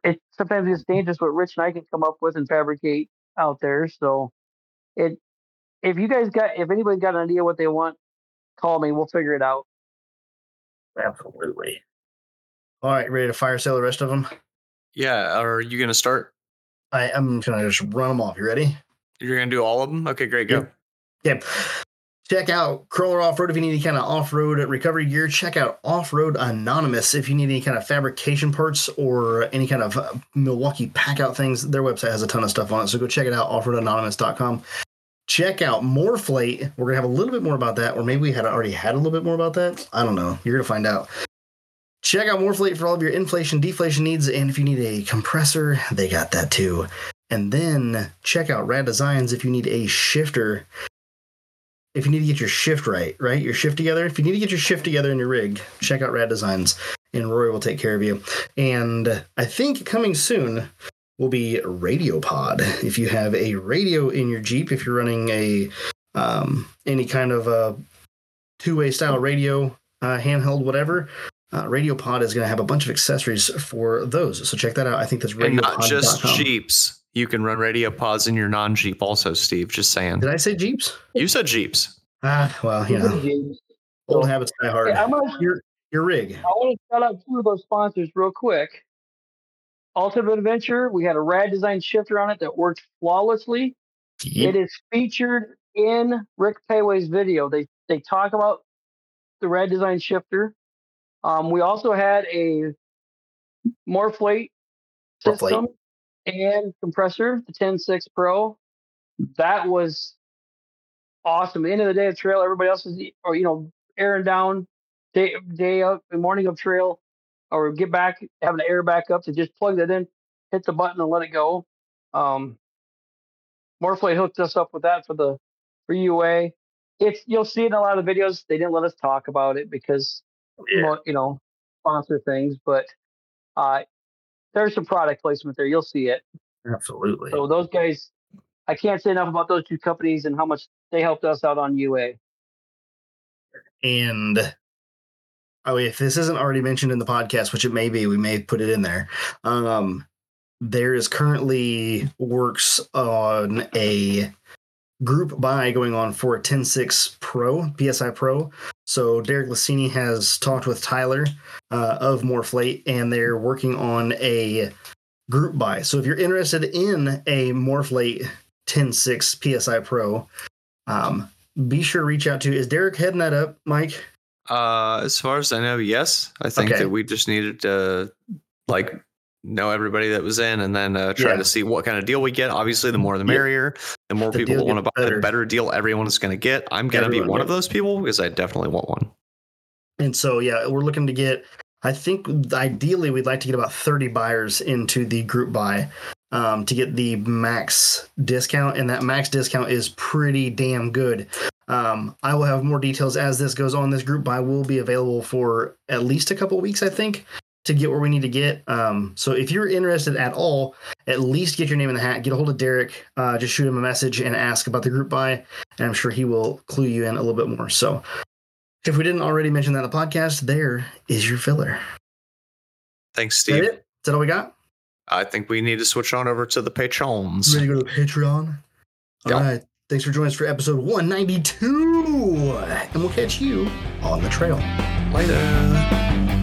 it sometimes it's dangerous what Rich and I can come up with and fabricate out there. So it if you guys got if anybody's got an idea what they want, call me. We'll figure it out. Absolutely. All right, ready to fire sale the rest of them? Yeah. Are you gonna start? I, I'm gonna just run them off. You ready? You're gonna do all of them? Okay, great. Go. Yep. Check out Crawler Off Road if you need any kind of off road recovery gear. Check out Off Road Anonymous if you need any kind of fabrication parts or any kind of uh, Milwaukee pack out things. Their website has a ton of stuff on it. So go check it out, offroadanonymous.com. Check out Morrflate. We're going to have a little bit more about that, or maybe we had already had a little bit more about that. I don't know. You're going to find out. Check out Morrflate for all of your inflation, deflation needs. And if you need a compressor, they got that too. And then check out Rad Designs if you need a shifter if you need to get your shift right, right? Your shift together. If you need to get your shift together in your rig, check out Rad Designs and Rory will take care of you. And I think coming soon will be Radio Pod. If you have a radio in your Jeep, if you're running a um, any kind of a two-way style radio, uh, handheld, whatever, uh, Radio Pod is going to have a bunch of accessories for those. So check that out. I think that's And not just Jeeps. You can run radio pods in your non Jeep also, Steve. Just saying. Did I say Jeeps? You said Jeeps. Ah, well, you know, James. old habits die hard. Hey, I'm gonna Your your rig. I want to shout out two of those sponsors real quick. Ultimate Adventure, we had a rad design shifter on it that worked flawlessly. Yep. It is featured in Rick Péwé's video. They they talk about the rad design shifter. Um, we also had a Morrflate. system and compressor, the 10.6 Pro. That was awesome. At the end of the day of trail, everybody else is or you know airing down day day up the morning of trail, or get back having to air back up to just plug that in, hit the button and let it go. Um, Morrflate hooked us up with that for the for UA. It's you'll see it in a lot of the videos. They didn't let us talk about it because you know sponsor things, but uh, there's some product placement there. You'll see it. Absolutely. So those guys, I can't say enough about those two companies and how much they helped us out on UA. And oh, if this isn't already mentioned in the podcast, which it may be, we may put it in there. Um, there is currently works on a group buy going on for a 10.6 Pro, PSI Pro. So Derek Lassini has talked with Tyler uh, of Morrflate, and they're working on a group buy. So if you're interested in a Morrflate 10.6 PSI Pro, um, be sure to reach out to. Is Derek heading that up, Mike? Uh, as far as I know, yes. I think Okay. that we just needed to like know everybody that was in, and then uh, try Yeah. to see what kind of deal we get. Obviously, the more the merrier. The more The people want to buy, better. the better deal everyone is going to get. I'm going to be one of those people because I definitely want one. And so, yeah, we're looking to get. I think ideally we'd like to get about 30 buyers into the group buy. um, to get the max discount, and that max discount is pretty damn good. Um, I will have more details as this goes on. This group buy will be available for at least a couple weeks, I think, to get where we need to get. Um, so if you're interested at all, at least get your name in the hat. Get a hold of Derek. Uh, just shoot him a message and ask about the group buy, and I'm sure he will clue you in a little bit more. So if we didn't already mention that in the podcast, there is your filler. Thanks, Is that Steve. it? Is that all we got? I think we need to switch on over to the patrons. Ready to go to the Patreon? All right. Yeah. Thanks for joining us for episode 192. And we'll catch you on the trail. Later.